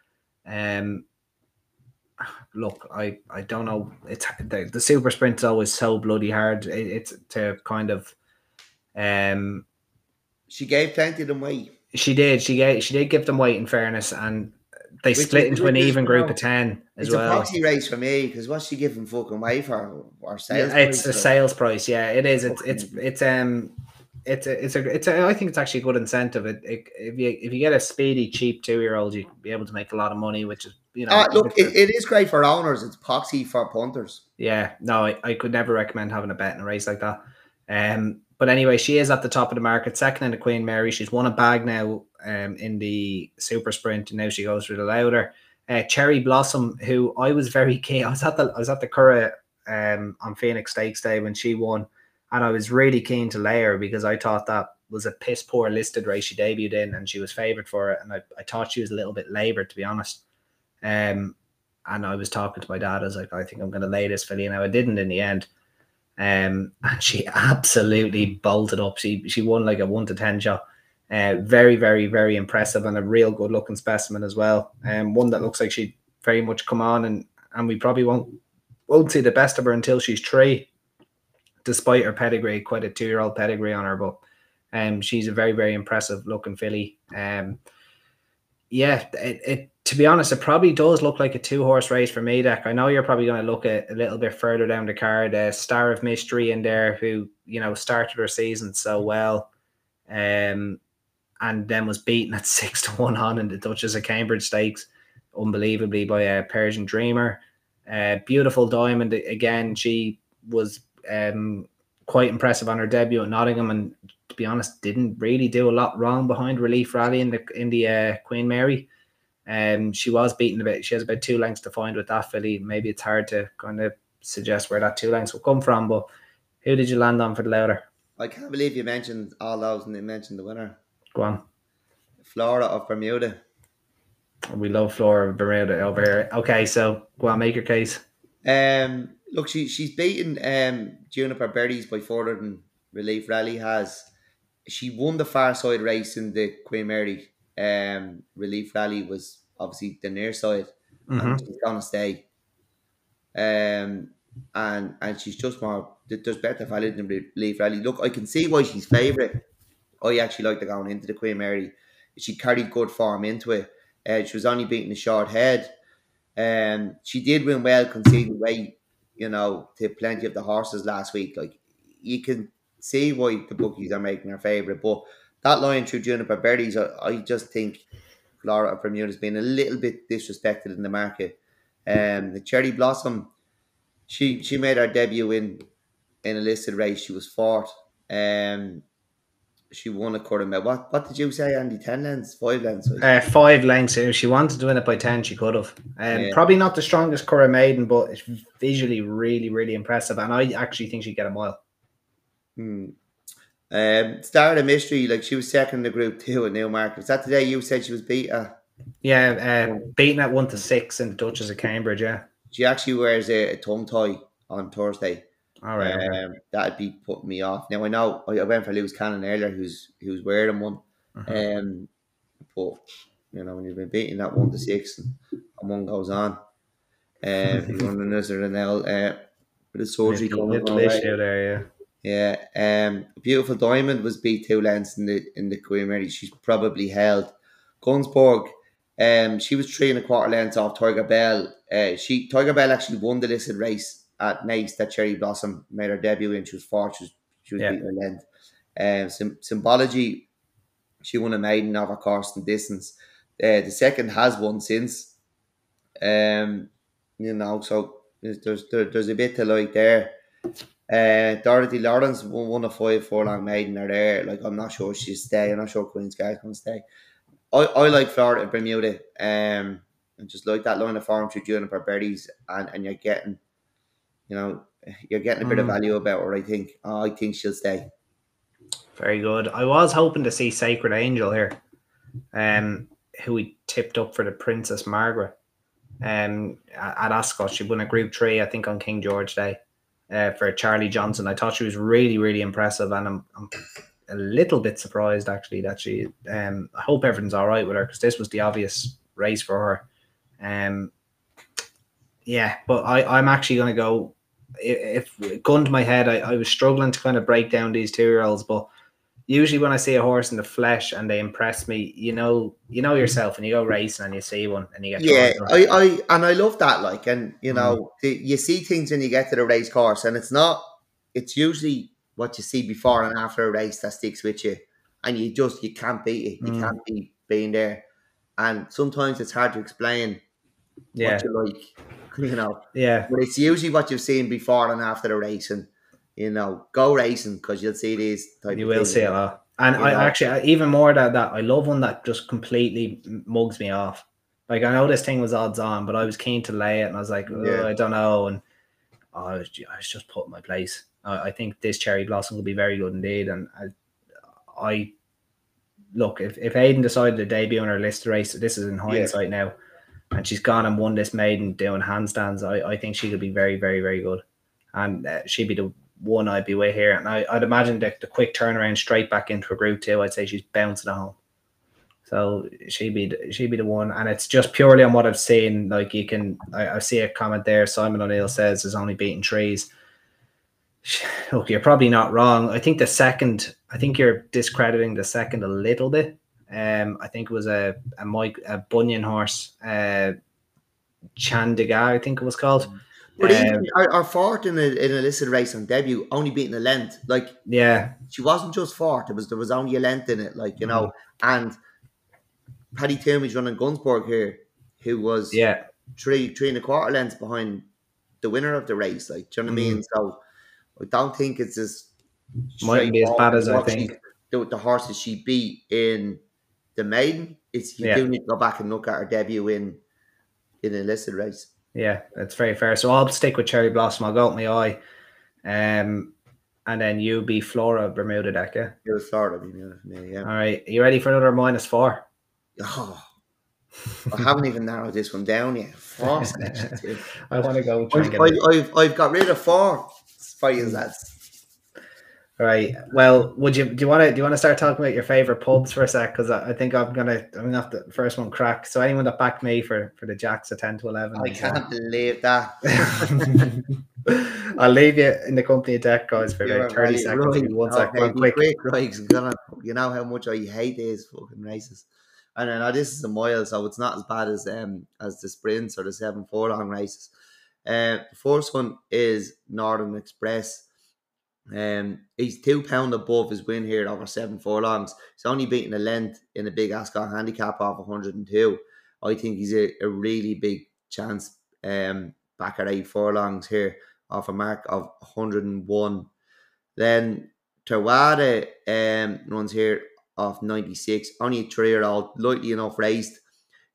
um look i i don't know it's the, the super sprint is always so bloody hard it, it's to kind of um she gave plenty of them weight she did she gave she did give them weight in fairness and they which, split into an even group of ten as it's well. It's a proxy race for me because what's she giving fucking way for our sales? Yeah, it's a sales price. Yeah, it is. It's it's it's um. It's a, it's a, it's a, I think it's actually a good incentive. It, it, if you if you get a speedy, cheap two year old, you can be able to make a lot of money, which is you know. Uh, look, it, it is great for owners. It's proxy for punters. Yeah, no, I, I could never recommend having a bet in a race like that. Um, but anyway, she is at the top of the market, second in the Queen Mary. She's won a bag now um, in the super sprint, and now she goes through the Lowther. Uh, Cherry Blossom, who I was very [LAUGHS] keen. I was at the I was at the Curragh um, on Phoenix Stakes Day when she won, and I was really keen to lay her because I thought that was a piss poor listed race she debuted in, and she was favoured for it. And I, I thought she was a little bit laboured, to be honest. Um, and I was talking to my dad. I was like, I think I'm going to lay this filly. Now I didn't in the end. Um, [LAUGHS] and she absolutely bolted up. She she won like a one to ten shot. Uh, very, very, very impressive and a real good looking specimen as well. And um, one that looks like she very much come on and and we probably won't won't see the best of her until she's three, despite her pedigree, quite a two year old pedigree on her. But um, she's a very, very impressive looking filly. Um, yeah, it, it to be honest, it probably does look like a two horse race for me, Deck. I know you're probably going to look at a little bit further down the card. Uh, Star of Mystery in there, who you know started her season so well, um, and then was beaten at [LAUGHS] six to one on in the Duchess of Cambridge Stakes, unbelievably by a Persian Dreamer. Uh, beautiful diamond again. She was um, quite impressive on her debut at Nottingham, and to be honest, didn't really do a lot wrong behind Relief Rally in the in the uh, Queen Mary. Um, she was beaten a bit. She has about two lengths to find with that filly. Maybe it's hard to kind of suggest where that two lengths will come from. But who did you land on for the Lowther? I can't believe you mentioned all those and you mentioned the winner. Go on. Flora of Bermuda. We love Flora of Bermuda over here. Okay, so go on, make your case. Um, look, she she's beaten um Juniper Berries by further than Relief Rally has. She won the far side race in the Queen Mary um, relief rally was obviously the near side, Mhm. and she's gonna stay. Um, and and she's just more. there- There's better value than Re- Leaf Rally. Look, I can see why she's favourite. I actually like the going into the Queen Mary. She carried good form into it. Uh, she was only beating the short head. Um, she did win well, conceding weight, you know, to plenty of the horses last week. Like you can see why the bookies are making her favourite. But that line through Juniper Berries, I, I just think of Bermuda has been a little bit disrespected in the market. Um, the Cherry Blossom, she she made her debut in in a listed race. She was fourth. Um, she won a quarter mile. What what did you say, Andy? Ten lengths, five lengths? Uh, five lengths. If she wanted to win it by ten, she could have. Um, Yeah. Probably not the strongest Curragh Maiden, but it's visually really, really impressive. And I actually think she'd get a mile. Hmm. Um, Star of the Mystery, like she was second in the group two at Newmarket. Was that today you said she was beat? Yeah, uh, beating at one to six in the Duchess of Cambridge. Yeah. she actually wears a, a tongue tie on Thursday. All right. okay. Um, that'd be putting me off. Now I know I went for Loose Cannon earlier, who's who's wearing one. Mhm. Um, but you know when you've been beating that one to six and, and one goes on, um, [LAUGHS] you're want another an L, uh, with the surgery coming. little all right. issue there. Yeah, um, beautiful diamond was beat two lengths in the in the Queen Mary. She's probably held. Gunsborg, um, she was three and a quarter lengths off Tiger Bell. Uh, she Tiger Bell actually won the listed race at Naas that Cherry Blossom made her debut in. She was fourth. She was, she was Yeah. beating her length. Um, Sym- symbology, she won a maiden of her course and distance. Uh, the second has won since. Um, you know, so there's there's, there, there's a bit to like there. Uh, Dorothy Lawrence won, won a five furlong maiden are there. Like I'm not sure she'll stay. I'm not sure Queen's Guard can stay. I, I like Florida Bermuda. Um, and just like that line of form through Juniper Berries, and, and you're getting, you know, you're getting a bit of Mm. value about her. I think. I think she'll stay. Very good. I was hoping to see Sacred Angel here, um, who we tipped up for the Princess Margaret, um, at at Ascot. She won a Group Three, I think, on King George Day, uh, for Charlie Johnston. I thought she was really, really impressive, and I'm, I'm a little bit surprised actually that she. Um, I hope everything's all right with her because this was the obvious race for her. Um, yeah, but I, I'm actually going to go. I- If gun to my head, I, I was struggling to kind of break down these two year olds, but usually when I see a horse in the flesh and they impress me, you know, you know yourself, and you go racing and you see one and you get Yeah, drawn to it. I, I and I love that. Like, and you know, the, you see things when you get to the race course, and it's not. It's usually what you see before and after a race that sticks with you, and you just you can't beat it. You Mm. can't beat being there, and sometimes it's hard to explain yeah, what you like. You know, yeah, but it's usually what you've seen before and after the race, and you know, go racing because you'll see these. Type you will see a lot. And You I know. actually even more than that, I love one that just completely mugs me off. Like I know this thing was odds on, but I was keen to lay it, and I was like, Yeah. I don't know, and oh, I was, I was just put in my place. I, I think this cherry blossom will be very good indeed, and I, I look if if Aidan decided to debut on her list race, this is in hindsight now, and she's gone and won this maiden doing handstands. I, I think she could be very very very good, and uh, she'd be the one I'd be with here, and I, I'd imagine that the quick turnaround straight back into a group two. I'd say she's bouncing at home. So she'd be the- she'd be the one, and it's just purely on what I've seen. Like you can, I, I see a comment there. Simon O'Neill says is only beating trees. [SIGHS] Look, you're probably not wrong. I think the second, I think you're discrediting the second a little bit. Um, I think it was a a Mike a Bunyan horse, uh, Chandigarh, I think it was called. But Um, even our, our fourth in a in a listed race on debut, only beating a length. Like Yeah, she wasn't just fourth; it was there was only a length in it. Like you know, Mm-hmm. and Paddy Twomey's running Gunsborg here, who was yeah, three three and a quarter lengths behind the winner of the race. Like, do you know what I Mm-hmm. mean? So I don't think it's as Mightn't be as bad as I think. The, the horses she beat in the maiden. It's you Yeah. do need to go back and look at her debut in in a listed race. yeah, that's very fair. So I'll stick with Cherry Blossom. I'll go with my eye, um, and then you be Flora Bermuda deck. Yeah. It was Florida, know, for me, yeah. All right, are you ready for another minus four? Oh, I haven't even narrowed this one down yet. Four [LAUGHS] I want to go. I've. I've, I've, I've got rid of four for you lads. Right. Well, would you do you want to do you want to start talking about your favorite pubs for a sec? Because I, I, think I'm gonna I'm gonna have the first one crack. So anyone that backed me for for the Jacks at ten to eleven, I can't uh, believe that. [LAUGHS] I'll leave you in the company of deck guys for about thirty right, seconds. Right. One second, one quick. quick right, gonna, you know how much I hate these fucking races. And I know this is a mile, so it's not as bad as um as the sprints or the seven furlong races. Uh, the first one is Northern Express. Um, he's two pound above his win here over seven furlongs. He's only beaten a length in a big Ascot handicap of 102. I think he's a, a really big chance um, back at eight furlongs here off a mark of 101. Then Terwada um, runs here off 96, only a three year old, lightly enough raced.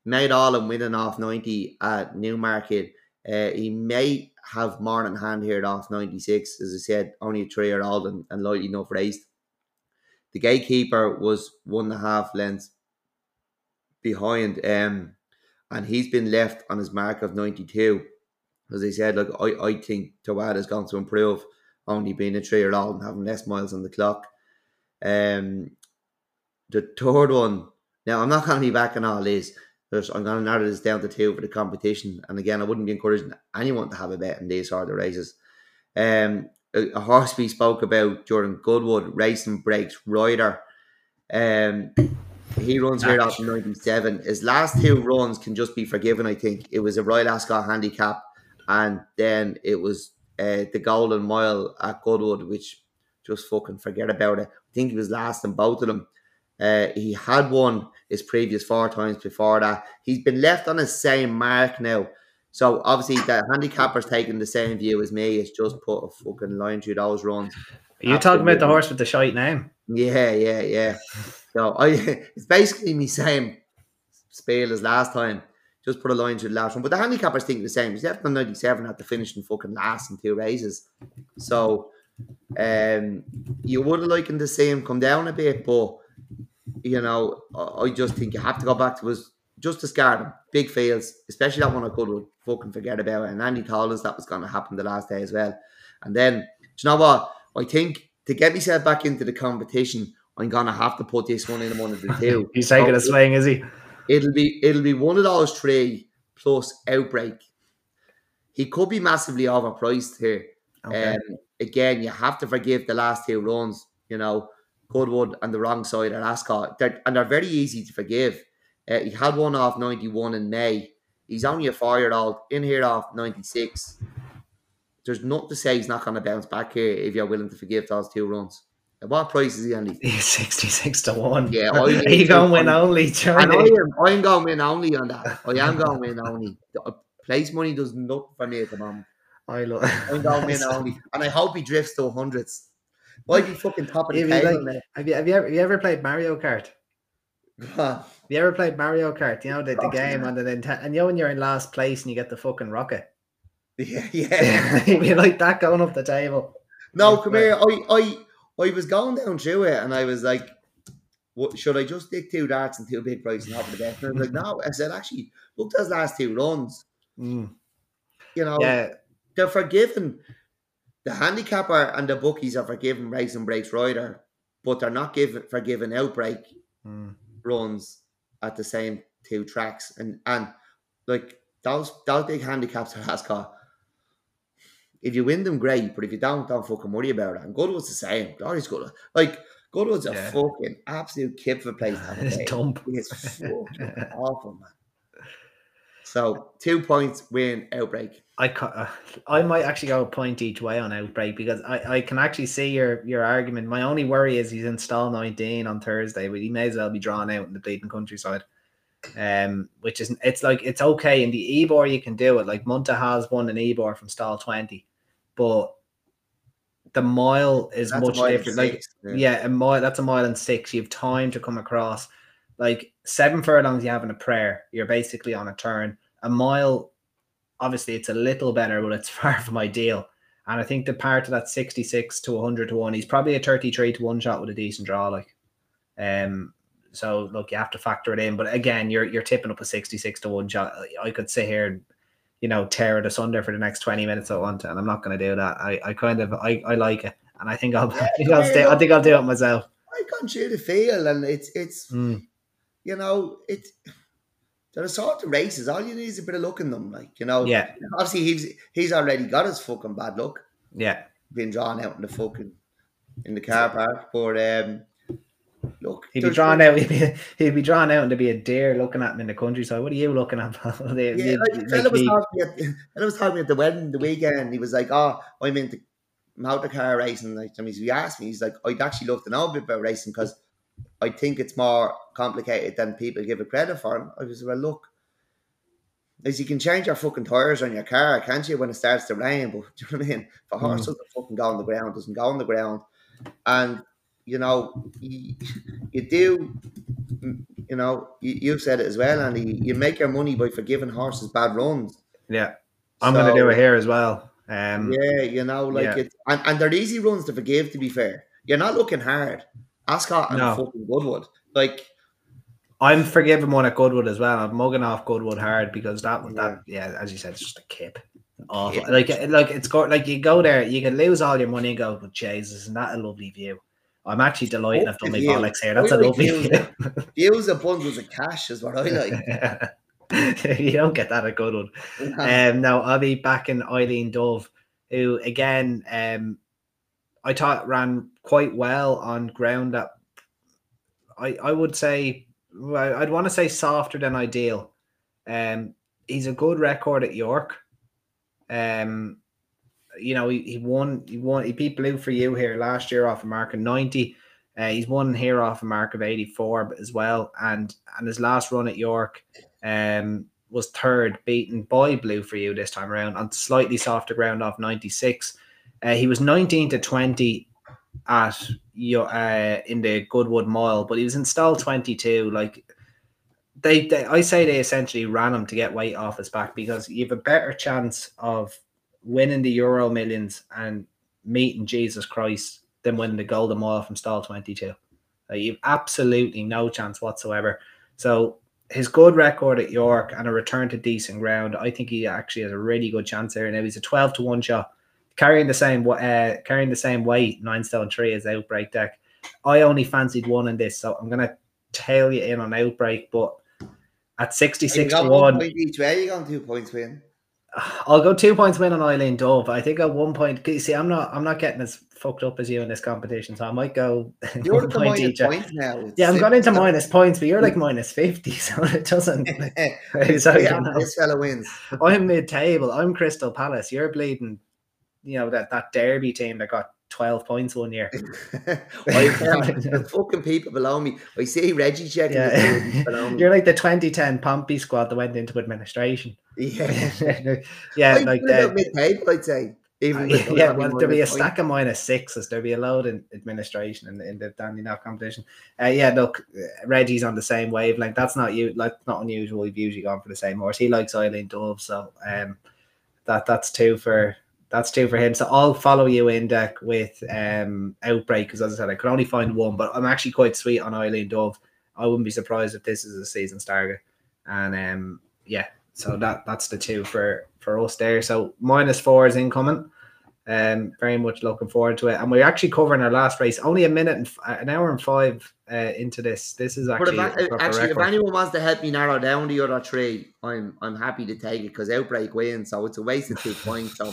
Made all and winning off 90 at Newmarket. Uh, he may have more in hand here off 96. As I said, only a three year old and, and lightly enough raced. The gatekeeper was one and a half lengths behind, um, and he's been left on his mark of 92. As I said, look, I, I think Tawad is going to improve, only being a three year old and having less miles on the clock. Um, the third one, now I'm not going to be back on all these. There's, I'm going to narrow this down to two for the competition. And again, I wouldn't be encouraging anyone to have a bet in these sort of races. Um, a, a horse we spoke about Jordan Goodwood, Racing Breaks Rider. Um, he runs here at 97. His last two runs can just be forgiven, I think. It was a Royal Ascot handicap, and then it was uh, the Golden Mile at Goodwood, which just fucking forget about it. I think he was last in both of them. Uh, he had won his previous four times before that. He's been left on the same mark now. So obviously the handicapper's taking the same view as me. It's just put a fucking line through those runs. Are you talking about the horse with the shite name? Yeah, yeah, yeah. so I [LAUGHS] it's basically me same spiel as last time. Just put a line through the last one. But the handicapper's thinking the same. He's left on 97 at the finishing fucking last in two races. So um you would have liked to see him come down a bit, but you know, I just think you have to go back to his just discard him. Big fails, especially that one I could fucking forget about. And Andy told us that was going to happen the last day as well. And then, do you know what? I think to get myself back into the competition, I'm gonna have to put this one in one of the two. [LAUGHS] He's taking so a swing, is he? It'll be it'll be one of those three plus outbreak. He could be massively overpriced here. Okay. Um, again, you have to forgive the last two runs. You know, Goodwood and the wrong side at Ascot. They're, and they're very easy to forgive. Uh, he had one off 91 in May. He's only a four year old in here off 96. There's not to say he's not going to bounce back here if you're willing to forgive those two runs. At what price is he, Andy? [LAUGHS] He's 66 to 1. Yeah, [LAUGHS] I you going to win only, Charlie. I am, I'm going to win only on that. I am going to win only. Place money does nothing for me at the moment. I love I'm going to win [LAUGHS] only. And I hope he drifts to hundreds. Why be fucking top of the table, like, have you have you ever have you ever played Mario Kart? have you ever played Mario Kart? You know the, the game on the Nintendo, and you know when you're in last place and you get the fucking rocket. [LAUGHS] Yeah, [LAUGHS] yeah. you like that going up the table. No, come here. I, I, I was going down through it, and I was like, "What should I just take two darts and two big prizes and have the bet?" And I was like, [LAUGHS] "No." I said, "Actually, look those last two runs. Mm. You know, yeah. they're forgiven the handicapper and the bookies are forgiven Racing Breaks Rider, but they're not given forgiven outbreak mm. runs at the same two tracks. And and like those those big handicaps are Ascot. If you win them, great. But if you don't, don't fucking worry about it. And Goodwood's the same. Glory's good. Like Goodwood's a fucking absolute kip for place. It's [LAUGHS] dump. It's fucking [LAUGHS] awful, man. So two points win outbreak. I uh, I might actually go a point each way on outbreak because I, I can actually see your your argument. My only worry is he's in stall 19 on Thursday, but he may as well be drawn out in the bleeding countryside. Um, which is it's like it's okay in the Ebor you can do it. Like Munta has won an Ebor from stall 20, but the mile is that's much different. Like yeah. yeah, a mile that's a mile and six. You have time to come across. Like seven furlongs, you have in a prayer. You're basically on a turn a mile, obviously it's a little better, but it's [LAUGHS] far from ideal. And I think the part of that 66 to 100 to 1, he's probably a 33 to 1 shot with a decent draw. Like, um, so look, you have to factor it in. But again, you're you're tipping up a 66 to 1 shot. I could sit here and, you know, tear it asunder for the next 20 minutes I want, and I'm not going to do that. I, I kind of, I, I like it. and I think I'll, Yeah, [LAUGHS] I think I'll stay. I think I'll do it myself. I've gone through the field, and it's it's Mm. you know it. There are sort of races. All you need is a bit of luck in them, like you know. Yeah, Obviously, he's he's already got his fucking bad luck yeah, being drawn out in the fucking in the car park. But um, look, he'd be drawn out. [LAUGHS] He'd be, he'd be drawn out, and there'd be a deer looking at him in the countryside. What are you looking at? [LAUGHS] [LAUGHS] They- Yeah, you'd like, was talking at was talking at the wedding the weekend. He was like, "Oh, I'm into motor car racing." Like, I mean, he asked me, he's like, "I'd actually love to know a bit about racing because I think it's more complicated than people give it credit for." And I was well, look, as you can change your fucking tires on your car, can't you, when it starts to rain? [LAUGHS] But do you know what I mean? If a horse Mm. doesn't fucking go on the ground, doesn't go on the ground, and you know, you, you do. You know, you, you've said it as well, and you, you make your money by forgiving horses bad runs. yeah, I'm going to do it here as well. Um, Yeah, you know, like Yeah. it, and, and they're easy runs to forgive. To be fair, you're not looking hard. Ascot and No. fucking Goodwood, like I'm forgiving one at Goodwood as well. I'm mugging off Goodwood hard because that Yeah. that yeah, as you said, it's just a kip. Awful. Kip. Like like it's got like you go there, you can lose all your money and go, but Jesus, isn't that a lovely view? I'm actually delighted I've done my bollocks here. That's I a lovely view. [LAUGHS] views of bundles of cash is what I like. [LAUGHS] you don't get that at Goodwood. [LAUGHS] Um, now I'll be back in Eileen Dove, who again, um, I thought ran quite well on ground that I I would say I'd want to say softer than ideal. Um, he's a good record at York. Um, you know he, he won he won he beat Blue for you here last year off a mark of ninety. Uh, he's won here off a mark of eighty four as well, and and his last run at York, um, was third, beaten by Blue for you this time around on slightly softer ground off 96. Uh, he was 19 to 20 at your uh, in the Goodwood Mile, but he was in installed 22. Like they, they, I say they essentially ran him to get weight off his back because you have a better chance of winning the Euro Millions and meeting Jesus Christ than winning the Golden Mile from stall 22. Uh, you've absolutely no chance whatsoever. So his good record at York and a return to decent ground, I think he actually has a really good chance there. Now he's a twelve to one shot, carrying the same uh, carrying the same weight, nine stone three as Outbreak deck. I only fancied one in this, so I'm gonna tail you in on Outbreak, but at sixty you six got to one each way. You got two points win. [SIGHS] I'll go two points win on Eileen Dove. I think at one point, you see, I'm not I'm not getting as fucked up as you in this competition, so I might go [LAUGHS] You're one at the point minus each. points now. Yeah, I'm got into minus points, but you're like [LAUGHS] minus fifty, [LAUGHS] so it doesn't. so, you know. this fella wins. I'm mid table. I'm Crystal Palace. You're bleeding. You know that that Derby team that got twelve points one year. I tell the fucking people below me. I see Reggie checking Yeah, below me. [LAUGHS] you're like the 2010 Pompey squad that went into administration. Yeah, [LAUGHS] yeah, I'd like that. at mid-table, I'd say. Even with [LAUGHS] yeah, well, there'll be a points. stack of minus sixes. There'll be a load in administration in the, in the Dandy Now competition. Uh, yeah, look, uh, Reggie's on the same wavelength. That's not you. Like not unusual. We've usually gone for the same horse. He likes Eileen Dove, so um, that that's two for that's two for him. So I'll follow you in deck with um outbreak because as I said, I could only find one, but I'm actually quite sweet on Eileen Dove. I wouldn't be surprised if this is a season starter. And um, yeah, so that that's the two for for us there. So minus four is incoming. Um, very much looking forward to it. And we're actually covering our last race only a minute and f- an hour and five uh, into this. This is But actually if, a I- proper actually, if anyone wants to help me narrow down the other three, I'm I'm happy to take it because Outbreak wins, so it's a waste of two [LAUGHS] points. So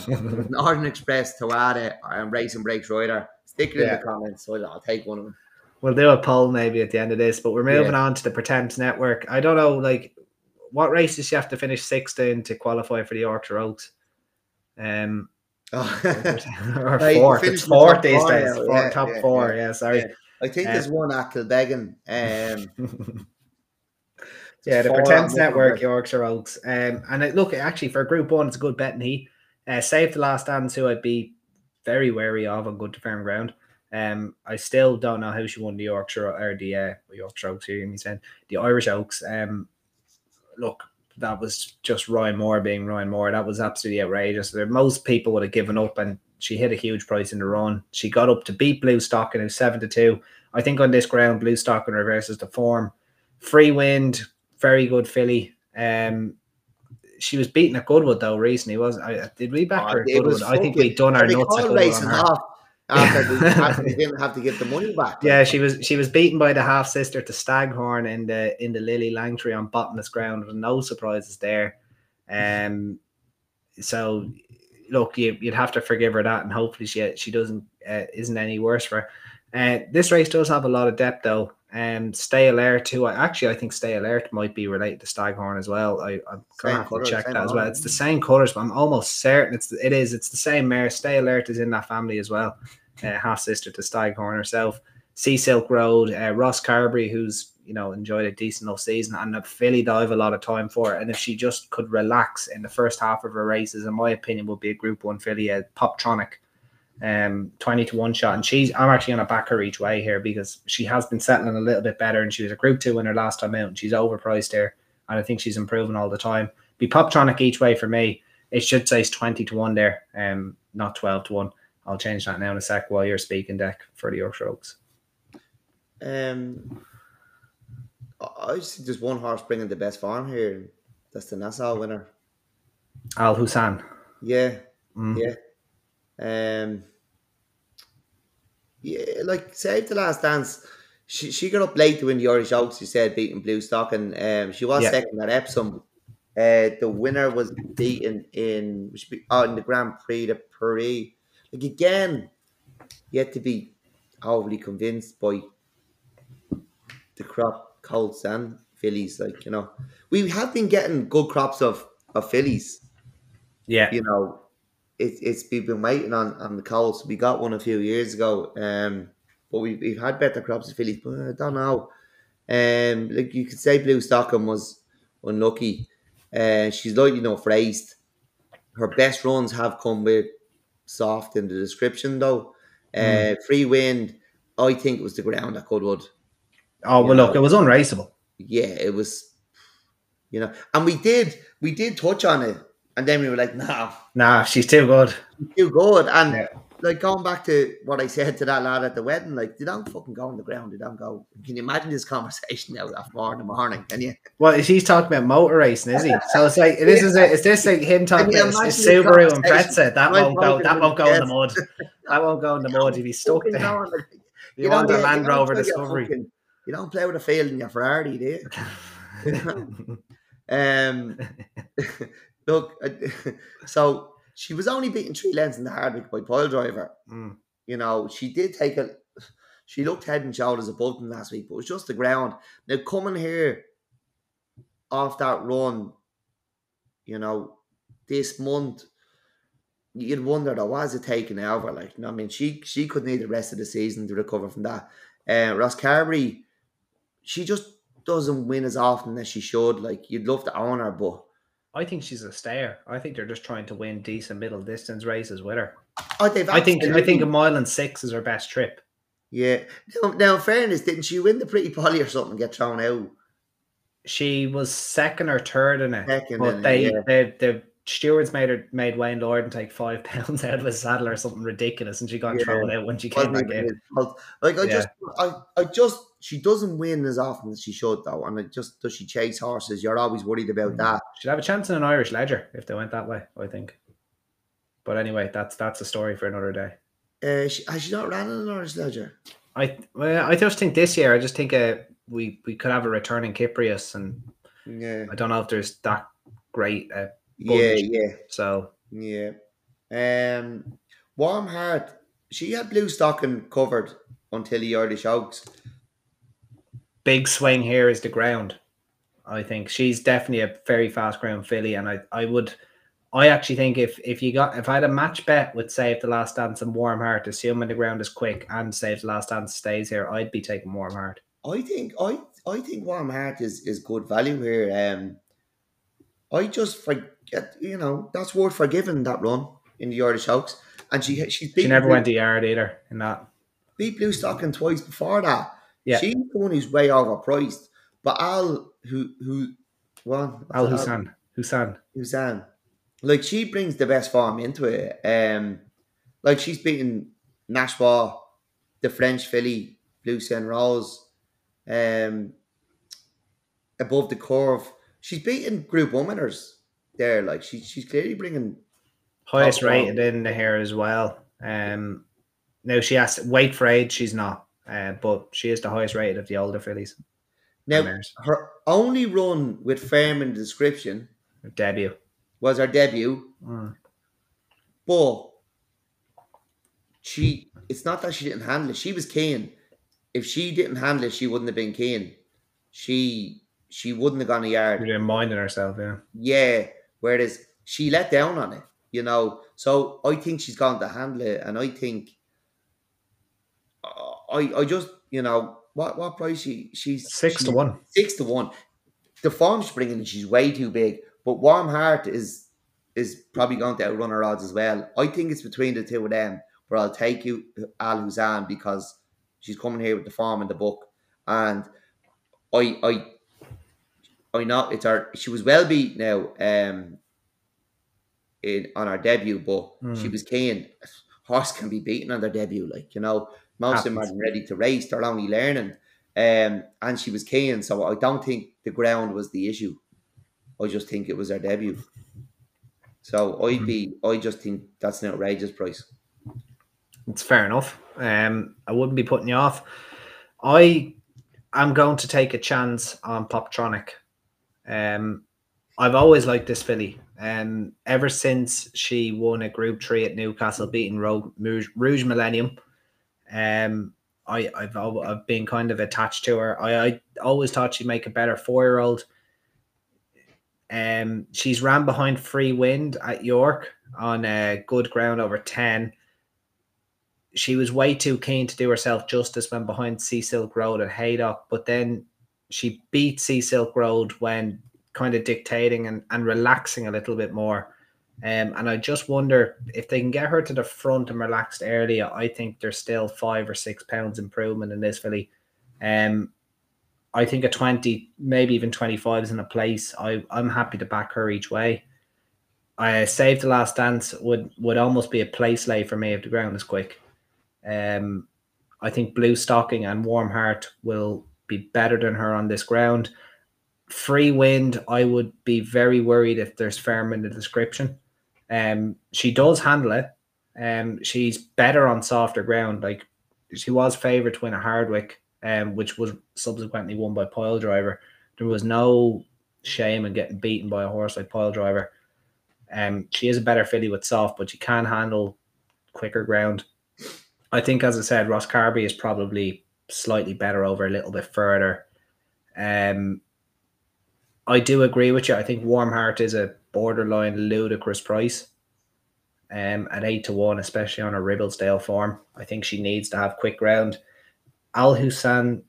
Northern Express, to Tawada, and Racing Breaks Rider, stick it in the comments. So I'll take one of them. We'll do a poll maybe at the end of this, but we're moving Yeah. on to the Pertemps Network. I don't know, like, what races you have to finish sixth in to qualify for the Yorkshire Oaks? Um, Oh. or [LAUGHS] fourth. It's fourth top these days. yeah, top yeah, four. yeah. Yeah, sorry. I think Uh, there's one at Kilbeggan. Um, [LAUGHS] Yeah, the Pertemps Network, Network. Yorkshire Oaks. Um, and it, look, actually, for Group One, it's a good bet And he Uh, Save the Last Dance, who I'd be very wary of on good to firm ground. Um, I still don't know how she won the Yorkshire or the uh, Yorkshire Oaks. Here, me saying the Irish Oaks. Um, look, that was just Ryan Moore being Ryan Moore. That was absolutely outrageous. Most people would have given up, and she hit a huge price in the run. She got up to beat Bluestocking it was seven to two. I think on this ground, Bluestocking reverses the form. Free wind, very good filly. Um, she was beaten at Goodwood though recently, wasn't I? Did we back Oh, her at it was Goodwood? I think we'd done our nuts at Goodwood on her. off, after, they, [LAUGHS] after they didn't have to give the money back. Yeah, she was she was beaten by the half sister to Staghorn in the in the Lillie Langtry on bottomless ground. No surprises there. Um, so look, you, would have to forgive her that, and hopefully she she doesn't uh, isn't any worse for her. Uh, this race does have a lot of depth though. Um, Stay Alert too. I, actually, I think Stay Alert might be related to Staghorn as well. I, I'm have to check that as well. It's the same colours, but I'm almost certain it's it is. It's the same mare. Stay Alert is in that family as well. Uh, half sister to Staghorn herself. Sea Silk Road, uh, Ross Carberry, who's you know enjoyed a decent enough season, and a filly that I have a lot of time for. And if she just could relax in the first half of her races, in my opinion, would be a Group One filly, a Poptronic um 20 to 1 shot and she's i'm actually to back her each way here because she has been settling a little bit better and she was a group 2 winner last time out and she's overpriced here and i think she's improving all the time be poptronic each way for me it should say 20 to 1 there um not 12 to 1 i'll change that now in a sec while you're speaking deck for the yorkshire oaks um i just think there's one horse bringing the best farm here that's the nassau winner Al Husn yeah mm. yeah um yeah, like save the last dance. She, she got up late to win the Irish Oaks, you said, beating Bluestocking, and um, she was yeah. second at Epsom. Uh, the winner was beaten in oh, in the Grand Prix de Paris. Like again, yet to be overly convinced by the crop colts and fillies. Like you know, we have been getting good crops of of fillies. Yeah, you know, it, it's we've been waiting on on the Colts. We got one a few years ago, um, but we've, we've had better crops of fillies. But I don't know. Um, like you could say, Bluestocking was unlucky. Uh, she's lightly enough raced. Her best runs have come with soft in the description, though. Uh, mm. Free wind, I think it was the ground that could would. Oh well, know. look, it was unraceable. Yeah, it was. You know, and we did we did touch on it and then we were like, nah. Nah, she's too good. too good. And yeah. Like going back to what I said to that lad at the wedding, like they don't fucking go on the ground, they don't go. Can you imagine this [LAUGHS] conversation now at four in the morning? Can you? Well, he's talking about motor racing, is he? So it's like this is it. Is this like him talking about Subaru and Pretzel? That won't go. That won't go in the mud. That won't go in the mud if he's stuck there. You, you want the Land Rover Discovery. Fucking, you don't play with a field in your Ferrari, do you? [LAUGHS] [LAUGHS] um, Look, so she was only beating three lengths in the Hardwicke by Pyledriver. Mm. You know, she did take a. She looked head and shoulders above them last week, but it was just the ground. Now coming here off that run, you know, this month, you'd wonder though, was it taking over? Like, you know, I mean, she she could need the rest of the season to recover from that. Uh, Ross Carberry, she just doesn't win as often as she should. Like, you'd love to own her, but I think she's a stayer. I think they're just trying to win decent middle distance races with her. Oh, I think I think a mile and six is her best trip. Yeah. Now, now, in fairness, didn't she win the Pretty Polly or something? Get thrown out. She was second or third in it, second but in they, it, yeah. they the stewards made her made Wayne Lordan take five [LAUGHS] pounds out of his saddle or something ridiculous, and she got yeah. thrown out when she came back in. Like I yeah. just, I, I just she doesn't win as often as she should, though. And it just does she chase horses? You're always worried about mm. that. She'd have a chance in an Irish Leger if they went that way. I think. But anyway, that's that's a story for another day. Uh, she, has she not ran in an Irish Leger? I well, I just think this year. I just think uh, we we could have a return in Kyprios, and yeah, I don't know if there's that great. Uh, yeah, yeah. So yeah, um, warm heart. She had blue stocking covered until the Irish Oaks big swing here is the ground. I think she's definitely a very fast ground filly, and I, I would, I actually think if if you got if I had a match bet with Save the Last Dance and Warm Heart, assuming the ground is quick and Save the Last Dance stays here, I'd be taking Warm Heart. I think I I think Warm Heart is is good value here. Um, I just forget, you know, that's worth forgiving that run in the Irish Oaks, and she she she never went to yard either in that. Beat Blue Stocking twice before that yeah. She's the one who's way overpriced. But Al, who, who, well, Al Husn, Husn, Husn, like she brings the best form into it. Um, like she's beaten Nashwa, the French filly, Blue Saint Rose, um, above the curve. She's beating Group One winners there. Like she, she's clearly bringing highest rated in the hair as well. Um, Now she has weight for age. She's not, uh, but she is the highest rated of the older fillies. Now her only run with firm in the description Her debut. was her debut, Mm. but she it's not that she didn't handle it. She was keen. If she didn't handle it, she wouldn't have been keen. She she wouldn't have gone a She yard. didn't mind herself. Yeah. Yeah. Whereas she let down on it, you know. So I think she's going to handle it, and I think I I just you know what what price she she's Six to one. Six to one. The form she's bringing, in, she's way too big. But Warm Heart is is probably going to outrun her odds as well. I think it's between the two of them. But I'll take you Al Husn because she's coming here with the form in the book, and I I I know it's her. She was well beat now um in on her debut, but she Mm. was keen. Horse can be beaten on their debut, like you know. Most of them aren't ready to race; they're only learning. Um, and she was keen, so I don't think the ground was the issue. I just think it was her debut. So I'd Mm. be, I just think that's an outrageous price. It's fair enough. Um, I wouldn't be putting you off. I am going to take a chance on Poptronic. Um, I've always liked this filly. Um, ever since she won a Group Three at Newcastle, beating Ro- Rouge, Rouge Millennium, um, I, I've I've been kind of attached to her. I, I always thought she'd make a better four year old. Um, she's ran behind Free Wind at York on a good ground over ten she was way too keen to do herself justice when behind Silk Road at Haydock, but then she beat Sea Silk Road when kind of dictating and, and relaxing a little bit more. Um, and I just wonder if they can get her to the front and relaxed earlier. I think there's still five or six pounds improvement in this filly. Um, I think a 20, maybe even 25 is in a place. I, I'm happy to back her each way. I Save the Last Dance would, would almost be a place lay for me if the ground is quick. Um, I think Blue Stocking and Warm Heart will be better than her on this ground. Free Wind, I would be very worried if there's firm in the description. Um, she does handle it. Um, she's better on softer ground. Like she was favourite to win a Hardwicke, um, which was subsequently won by Pyledriver. There was no shame in getting beaten by a horse like Pyledriver. Um, she is a better filly with soft, but she can handle quicker ground. I think, as I said, Ross Carby is probably slightly better over a little bit further. Um, I do agree with you. I think Warm Heart is a borderline ludicrous price. Um, at eight to one, especially on a Ribblesdale form, I think she needs to have quick ground. Al Husn,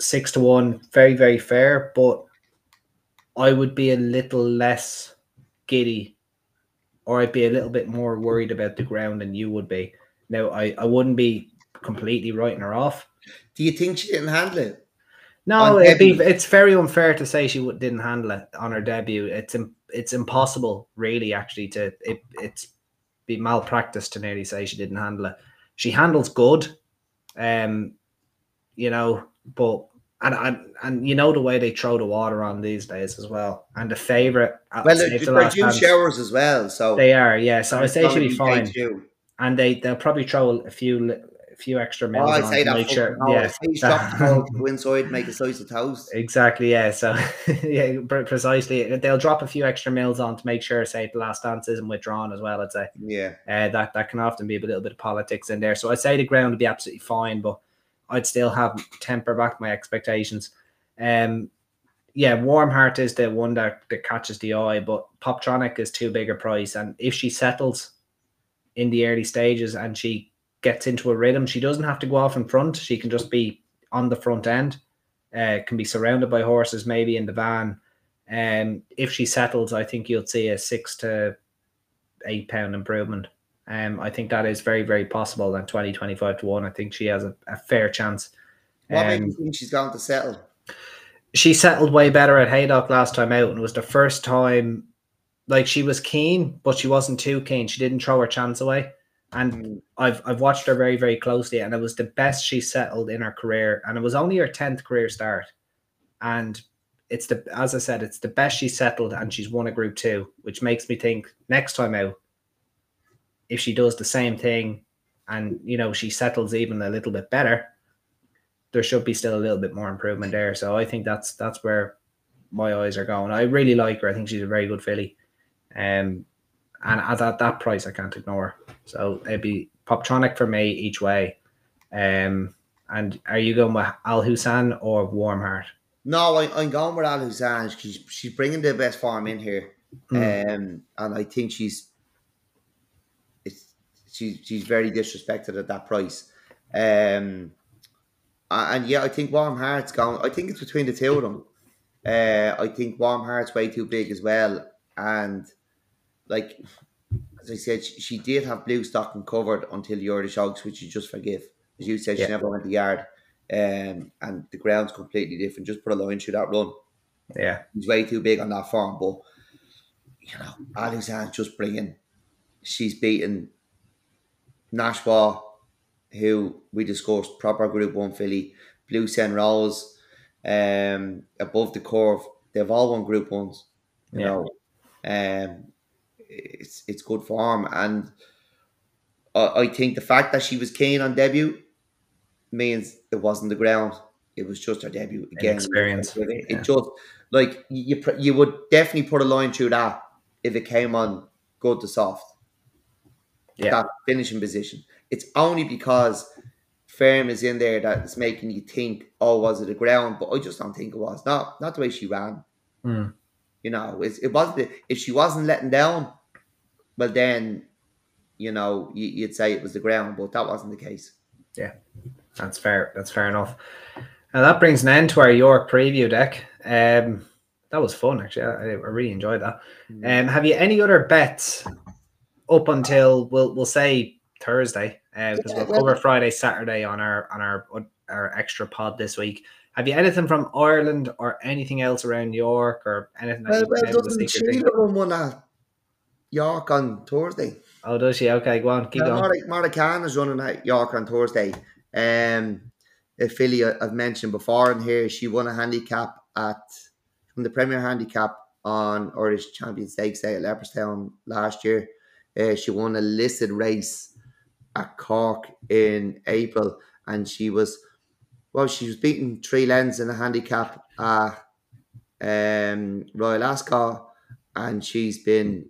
six to one, very very fair, but I would be a little less giddy, or I'd be a little bit more worried about the ground than you would be. Now, I, I wouldn't be completely writing her off. Do you think she didn't handle it? No, it'd be, it's very unfair to say she didn't handle it on her debut. It's it's impossible, really, actually, to it, it's be malpractice to nearly say she didn't handle it. She handles good, um, you know, but and and and you know the way they throw the water on these days as well. And the favorite, Well, they're, the they're due showers as well, so they are, yeah. So I say she'll be fine, and they they'll probably throw a few few extra Oh, I on say to that. make sure, no, yeah. Please drop the ball, go inside, make a slice of toast. [LAUGHS] Exactly, yeah. So, [LAUGHS] yeah, precisely. They'll drop a few extra mils on to make sure, say, the last dance isn't withdrawn as well. I'd say Yeah, uh, that that can often be a little bit of politics in there. So I'd say the ground would be absolutely fine, but I'd still have temper back my expectations. Um, yeah, Warm Heart is the one that, that catches the eye, but Poptronic is too big a price, and if she settles in the early stages and she gets into a rhythm, she doesn't have to go off in front. She can just be on the front end. Uh, can be surrounded by horses, maybe in the van. Um, if she settles, I think you'll see a six to eight pound improvement. Um, I think that is very, very possible. And 20, 25 to one, I think she has a, a fair chance. what Um, you think she's going to settle? she settled way better at Haydock last time out, and it was the first time. Like she was keen, but she wasn't too keen. She didn't throw her chance away, and. I've I've watched her very very closely, and it was the best she settled in her career, and it was only her tenth career start, and it's the as I said, it's the best she settled, and she's won a Group Two, which makes me think next time out, if she does the same thing and you know she settles even a little bit better, there should be still a little bit more improvement there. So I think that's that's where my eyes are going. I really like her. I think she's a very good filly. Um, and at that, that price, I can't ignore. So it'd be Poptronic for me each way. Um, and are you going with Al Husn or Warmheart? No, I, am going with Al Husn. She's she's bringing the best form in here, mm. um, and I think she's it's she's she's very disrespected at that price. Um, and yeah, I think Warm Heart's going. I think it's between the two of them. Uh, I think Warm Heart's way too big as well, and like as I said, she, she did have blue stocking covered until the Irish Oaks, which you just forgive. As you said, yeah. she never went the yard, um, and the ground's completely different. Just put a line through that run. Yeah, he's way too big on that farm, but you know, Alexander's just bringing. She's beaten Nashwa, who we discussed, proper Group One filly, Blue Sen Rolls, um, above the curve. They've all won Group Ones. You yeah. know, um, it's it's good form, and I, I think the fact that she was keen on debut means it wasn't the ground. It was just her debut again. An experience. It, it yeah. just like you you would definitely put a line through that if it came on good to soft. Yeah. That finishing position. It's only because firm is in there that's making you think, oh, was it a ground? But I just don't think it was. Not not the way she ran. Mm. You know, it, it wasn't. If she wasn't letting down, well then, you know, you, would say it was the ground, but that wasn't the case. Yeah, that's fair. That's fair enough. And that brings an end to our York preview deck. Um, that was fun actually. I, I really enjoyed that. Mm. Um, have you any other bets up until we'll we'll say Thursday? Because uh, we'll cover Friday, Saturday on our on our our extra pod this week. Have you anything from Ireland or anything else around York or anything? Well, well doesn't Sheila run one at York on Thursday? Oh, does she? Okay, go on, keep going. Mara, Khan is running at York on Thursday. Um, a filly I've mentioned before in here, she won a handicap at from the Premier Handicap on Irish Champion Stakes Day at Leopardstown last year. Uh, she won a listed race at Cork in April, and she was well, she was beating three lengths in a handicap at um, Royal Ascot, and she's been,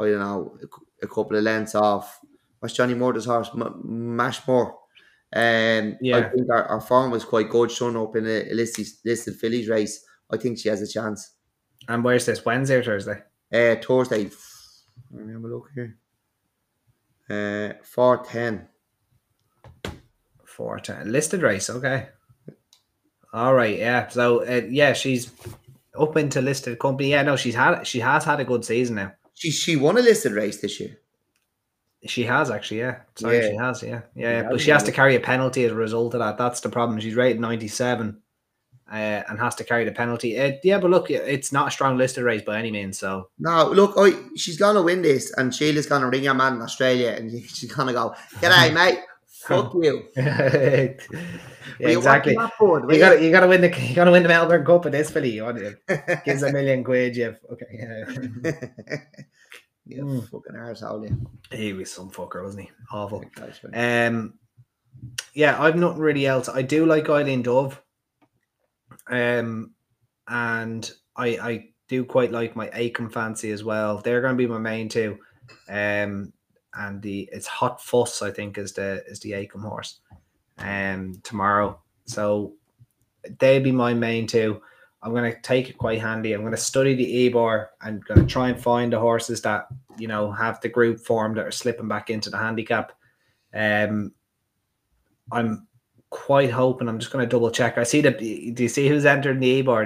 I don't know, a, a couple of lengths off. What's Johnny Murtagh's horse? M- Mashmore. Um, yeah. I think our, our form was quite good, showing up in a, a listed, listed fillies race. I think she has a chance. And where's this? Wednesday or Thursday? Uh, Thursday. Let me have a look here. Uh, 410. 410. Listed race, okay. All right, yeah. So uh, yeah, she's up into listed company. Yeah, no, she's had she has had a good season now. She she won a listed race this year. She has actually, yeah. Sorry, yeah. she has, yeah, yeah. But she has to carry a penalty as a result of that. That's the problem. She's rated ninety seven, uh, and has to carry the penalty. Uh, yeah, but look, it's not a strong listed race by any means. So no, look, I, she's gonna win this, and Sheila's gonna ring her man in Australia, and [LAUGHS] she's gonna go, "G'day, [LAUGHS] mate." Fuck you. [LAUGHS] yeah, exactly. you got you got to win the [LAUGHS] you got to win the Melbourne Cup in this filly. You want [LAUGHS] to gives a million quid. You okay? Yeah. you mm. fucking arsehole, you. He was some fucker, wasn't he? Awful. Um, yeah, I've nothing really else. I do like Eileen Dove. Um, and I I do quite like my Acomb fancy as well. They're going to be my main two. Um, and the it's Hot Fuss I think is the is the Acomb horse, um tomorrow. So they'd be my main two. I'm gonna take it quite handy. I'm gonna study the Ebor and gonna try and find the horses that you know have the group form that are slipping back into the handicap. Um, I'm quite hoping. I'm just gonna double check. I see the. Do you see who's entered the Ebor?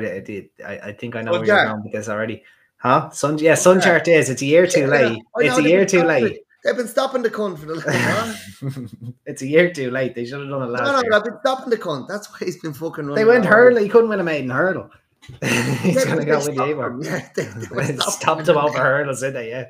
I, I think I know where you're going with this already. Huh? Sun, yeah, Sun chart is. It's a year too late. It's a year too late. They've been stopping the cunt for the last [LAUGHS] It's a year too late. They should have done it last no, no, year. They've been stopping the cunt. That's why he's been fucking running. They went hurdle. He couldn't win a maiden hurdle. [LAUGHS] he's going to go with the Avon. Yeah, they, they [LAUGHS] stopped him over hurdles, did they? Yeah.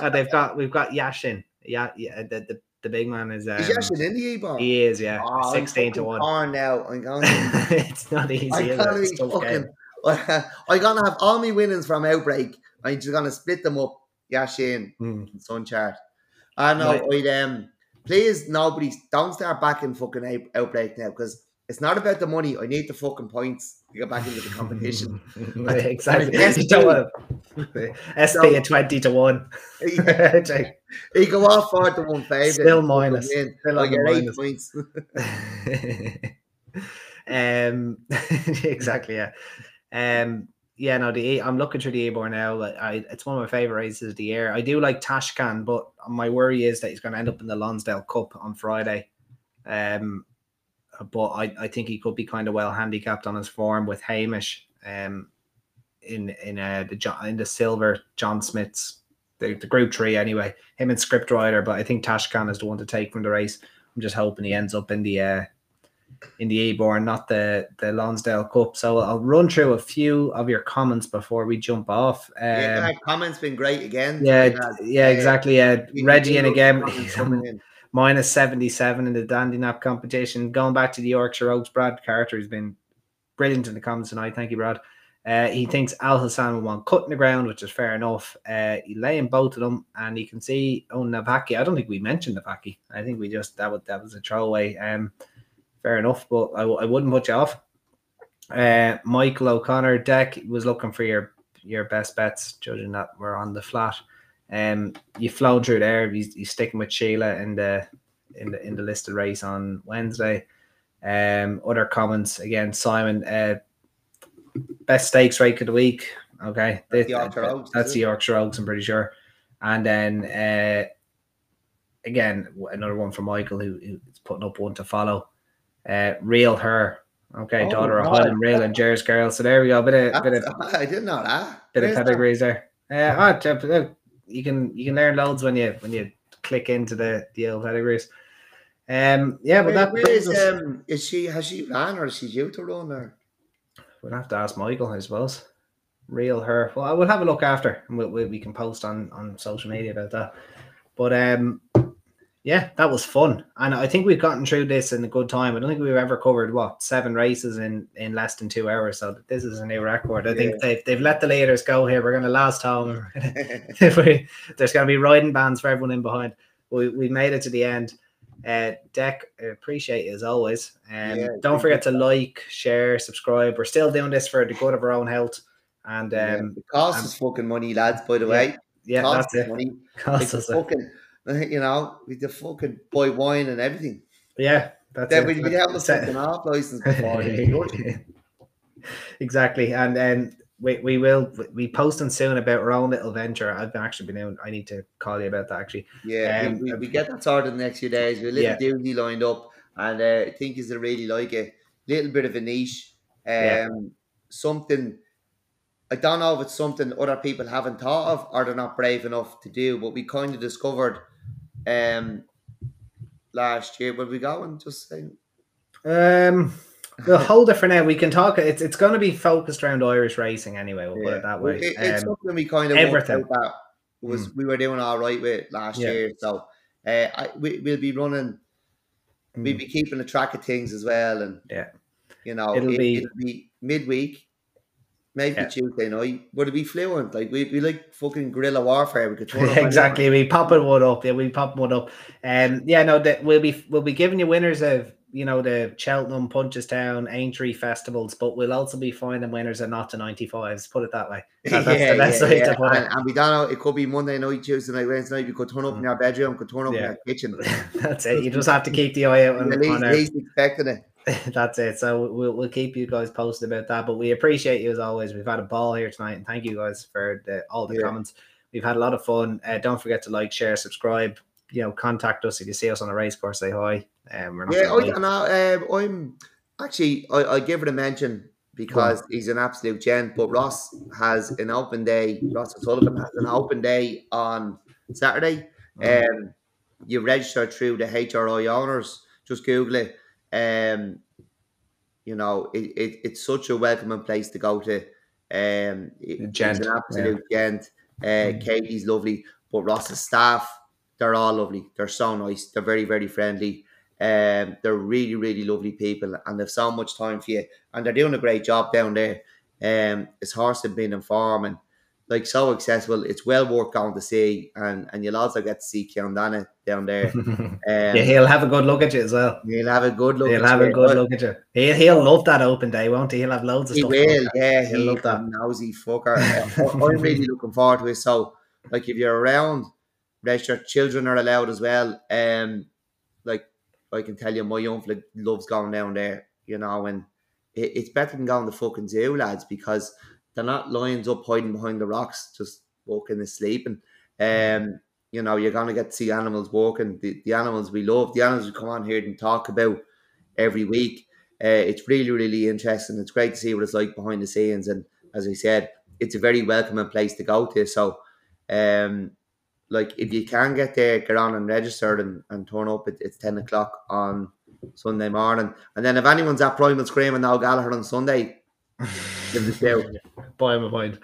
and they've got we've got Yashin. Yeah, yeah. The, the, the big man is. Um, is Yashin in the Ebor? He is. Yeah, Sixteen to one. On now, I'm going. it's not easy. I'm gonna be fucking. I'm gonna have all my winnings from outbreak. I'm just gonna split them up. Yashin, mm. Sun chart. I know. Right. I'd um, please, nobody don't start backing fucking out, outbreak now because it's not about the money. I need the fucking points to get back into the competition. [LAUGHS] [LAUGHS] exactly. Yes, [LAUGHS] You don't want SP at twenty to one. he go off for to one favourite. Still minus. Still I on get the eight minus. points. um, exactly. Yeah. Um, yeah. No, the I'm looking through the Ebor now. I, it's one of my favorite races of the year. I do like Tashkan, but my worry is that he's going to end up in the Lonsdale Cup on Friday. Um, but I, I think he could be kind of well handicapped on his form with Hamish. Um, in in uh the John in the silver John Smith's the, the group three anyway. Him and Scriptwriter, but I think Tashkan is the one to take from the race. I'm just hoping he ends up in the uh, in the Ebor, not the the Lonsdale Cup. So I'll run through a few of your comments before we jump off. Um, yeah, yeah, comment's been great again. yeah. Uh, exactly. Yeah, we- Reggie in again. comments He's coming in. [LAUGHS] minus 77 in the Dandy Nap competition. Going back to the Yorkshire Oaks, Brad Carter has been brilliant in the comments tonight. Thank you, Brad. Uh, he thinks Al Husn will want cutting the ground, which is fair enough. Uh, he laying both of them, and you can see oh Navaki. I don't think we mentioned Navaki. I think we just that was that was a throwaway. Um, fair enough, but I wouldn't put you off. Uh, Michael O'Connor deck was looking for your your best bets, judging that we're on the flat. Um, you flown through there. He's, he's sticking with Sheila in the in the in the listed race on Wednesday. Um, other comments again, Simon. Uh, best stakes rake of the week. Okay, That's the Yorkshire Oaks, That's the? Yorkshire Oaks. I'm pretty sure. And then uh, again, another one from Michael who, who's putting up one to follow. Uh, real her. Okay, Oh, daughter of. Highland Reel and Jers girl. So there we go. Bit of bit of [LAUGHS] I didn't know that. bit of Where's that? pedigrees there. Uh, look, you can you can learn loads when you when you click into the the old pedigrees. Um, yeah, but that where is, um, is she? Has she ran or is she due to run? Or we'll have to ask Michael, I suppose. Real her. Well, I will have a look after, and we, we, we can post on on social media about that. But um, yeah, that was fun, and I think we've gotten through this in a good time. I don't think we've ever covered what seven races in in less than two hours. So this is a new record. I think they've they've let the leaders go here. We're going to last home. [LAUGHS] [LAUGHS] there's going to be riding bands for everyone in behind. We, we made it to the end. Uh, Deck, appreciate you as always. Um, Yeah, don't forget to like, share, subscribe. We're still doing this for the good of our own health. And Yeah, um, it costs um, us fucking money, lads. By the yeah, way, yeah, costs that's it. money. Costs Like us a- fucking, [LAUGHS] you know, with the fucking buy wine and everything. yeah, that's Then it. we'd having a it. half license before. exactly. And then we, we will be posting soon about our own little venture. I've actually been out. I need to call you about that actually. Yeah, Um, we, we, we get that sorted in the next few days. We're a little Yeah. doozy lined up, and uh, I think is really like a little bit of a niche. Um, Yeah. something I don't know if it's something other people haven't thought of or they're not brave enough to do, but we kind of discovered um last year. Where we going? Just saying. Um, we'll hold it for now. We can talk. It's it's going to be focused around Irish racing anyway. We'll put it that way. It- it's Um, something we kind of everything. that was we were doing all right with last Yeah. year. So uh, I, we, we'll be running. We'll mm, be keeping a track of things as well, and Yeah. you know, It'll it, be- it'll be midweek, maybe Yeah. Tuesday night. Would it be fluent? Like we, we like fucking guerrilla warfare. We could turn up [LAUGHS] exactly. We popping one up. Yeah, we pop one up. And um, yeah, no, that we'll be we'll be giving you winners of you know the Cheltenham, Punchestown, Aintree festivals, but we'll also be finding winners of not to ninety fives. Put it that way. [LAUGHS] That- that's the best way to put And, it. and we don't know. It could be Monday night, Tuesday night, Wednesday night. We could turn up in Mm. your bedroom. Could turn up in Yeah. your kitchen. [LAUGHS] That's it. You just have to keep the eye out on, least, on our least expecting it. [LAUGHS] That's it. So we'll, we'll keep you guys posted about that. But we appreciate you as always. We've had a ball here tonight, and thank you guys for the, all the Yeah. comments. We've had a lot of fun. Uh, don't forget to like, share, subscribe. You know, contact us if you see us on a race course. Say hi. Um, we're not Yeah, I, and I, um, I'm actually I, I give it a mention because he's an absolute gent. But Ross has an open day. Ross O'Sullivan has an open day on Saturday. Um, you register through the HRI owners. Just Google it. Um, you know, it, it, it's such a welcoming place to go to. Um, it- he's gent, an absolute gent. Uh, Mm. Katie's lovely, but Ross's staff, they're all lovely. They're so nice. They're very, very friendly. Um, they're really, really lovely people, and they've so much time for you, and they're doing a great job down there. Um, it's horse and being in form, and like so accessible. It's well worth going to see, and and you'll also get to see Keandana down there. [LAUGHS] Um, yeah, he'll have a good look at you as well. He'll have a good look. He'll at have you. a good look at you. He'll, he'll love that open day, won't he? He'll have loads of He stuff. will, yeah. He'll He's love that. nosy fucker. I'm really looking forward to it. So, like, if you're around, registered children are allowed as well. Um, I can tell you, my young fella loves going down there. You know, and it, it's better than going to fucking zoo, lads, because they're not lions up hiding behind the rocks, just walking asleep, and sleeping. Um, you know, you're gonna get to see animals walking. The, the animals we love, the animals we come on here and talk about every week. Uh, it's really, really interesting. It's great to see what it's like behind the scenes. And as I said, it's a very welcoming place to go to. So, um, like if you can get there, get on and register and, and turn up. It, it's ten o'clock on Sunday morning. And then if anyone's at Primal Scream and Noel Gallagher on Sunday, [LAUGHS] give a shout. Buy him a point.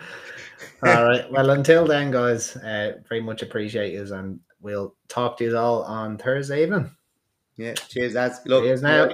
All right. Well, until then, guys, uh, very much appreciate you, and we'll talk to you all on Thursday evening. Yeah, cheers, lads. Look, Cheers now.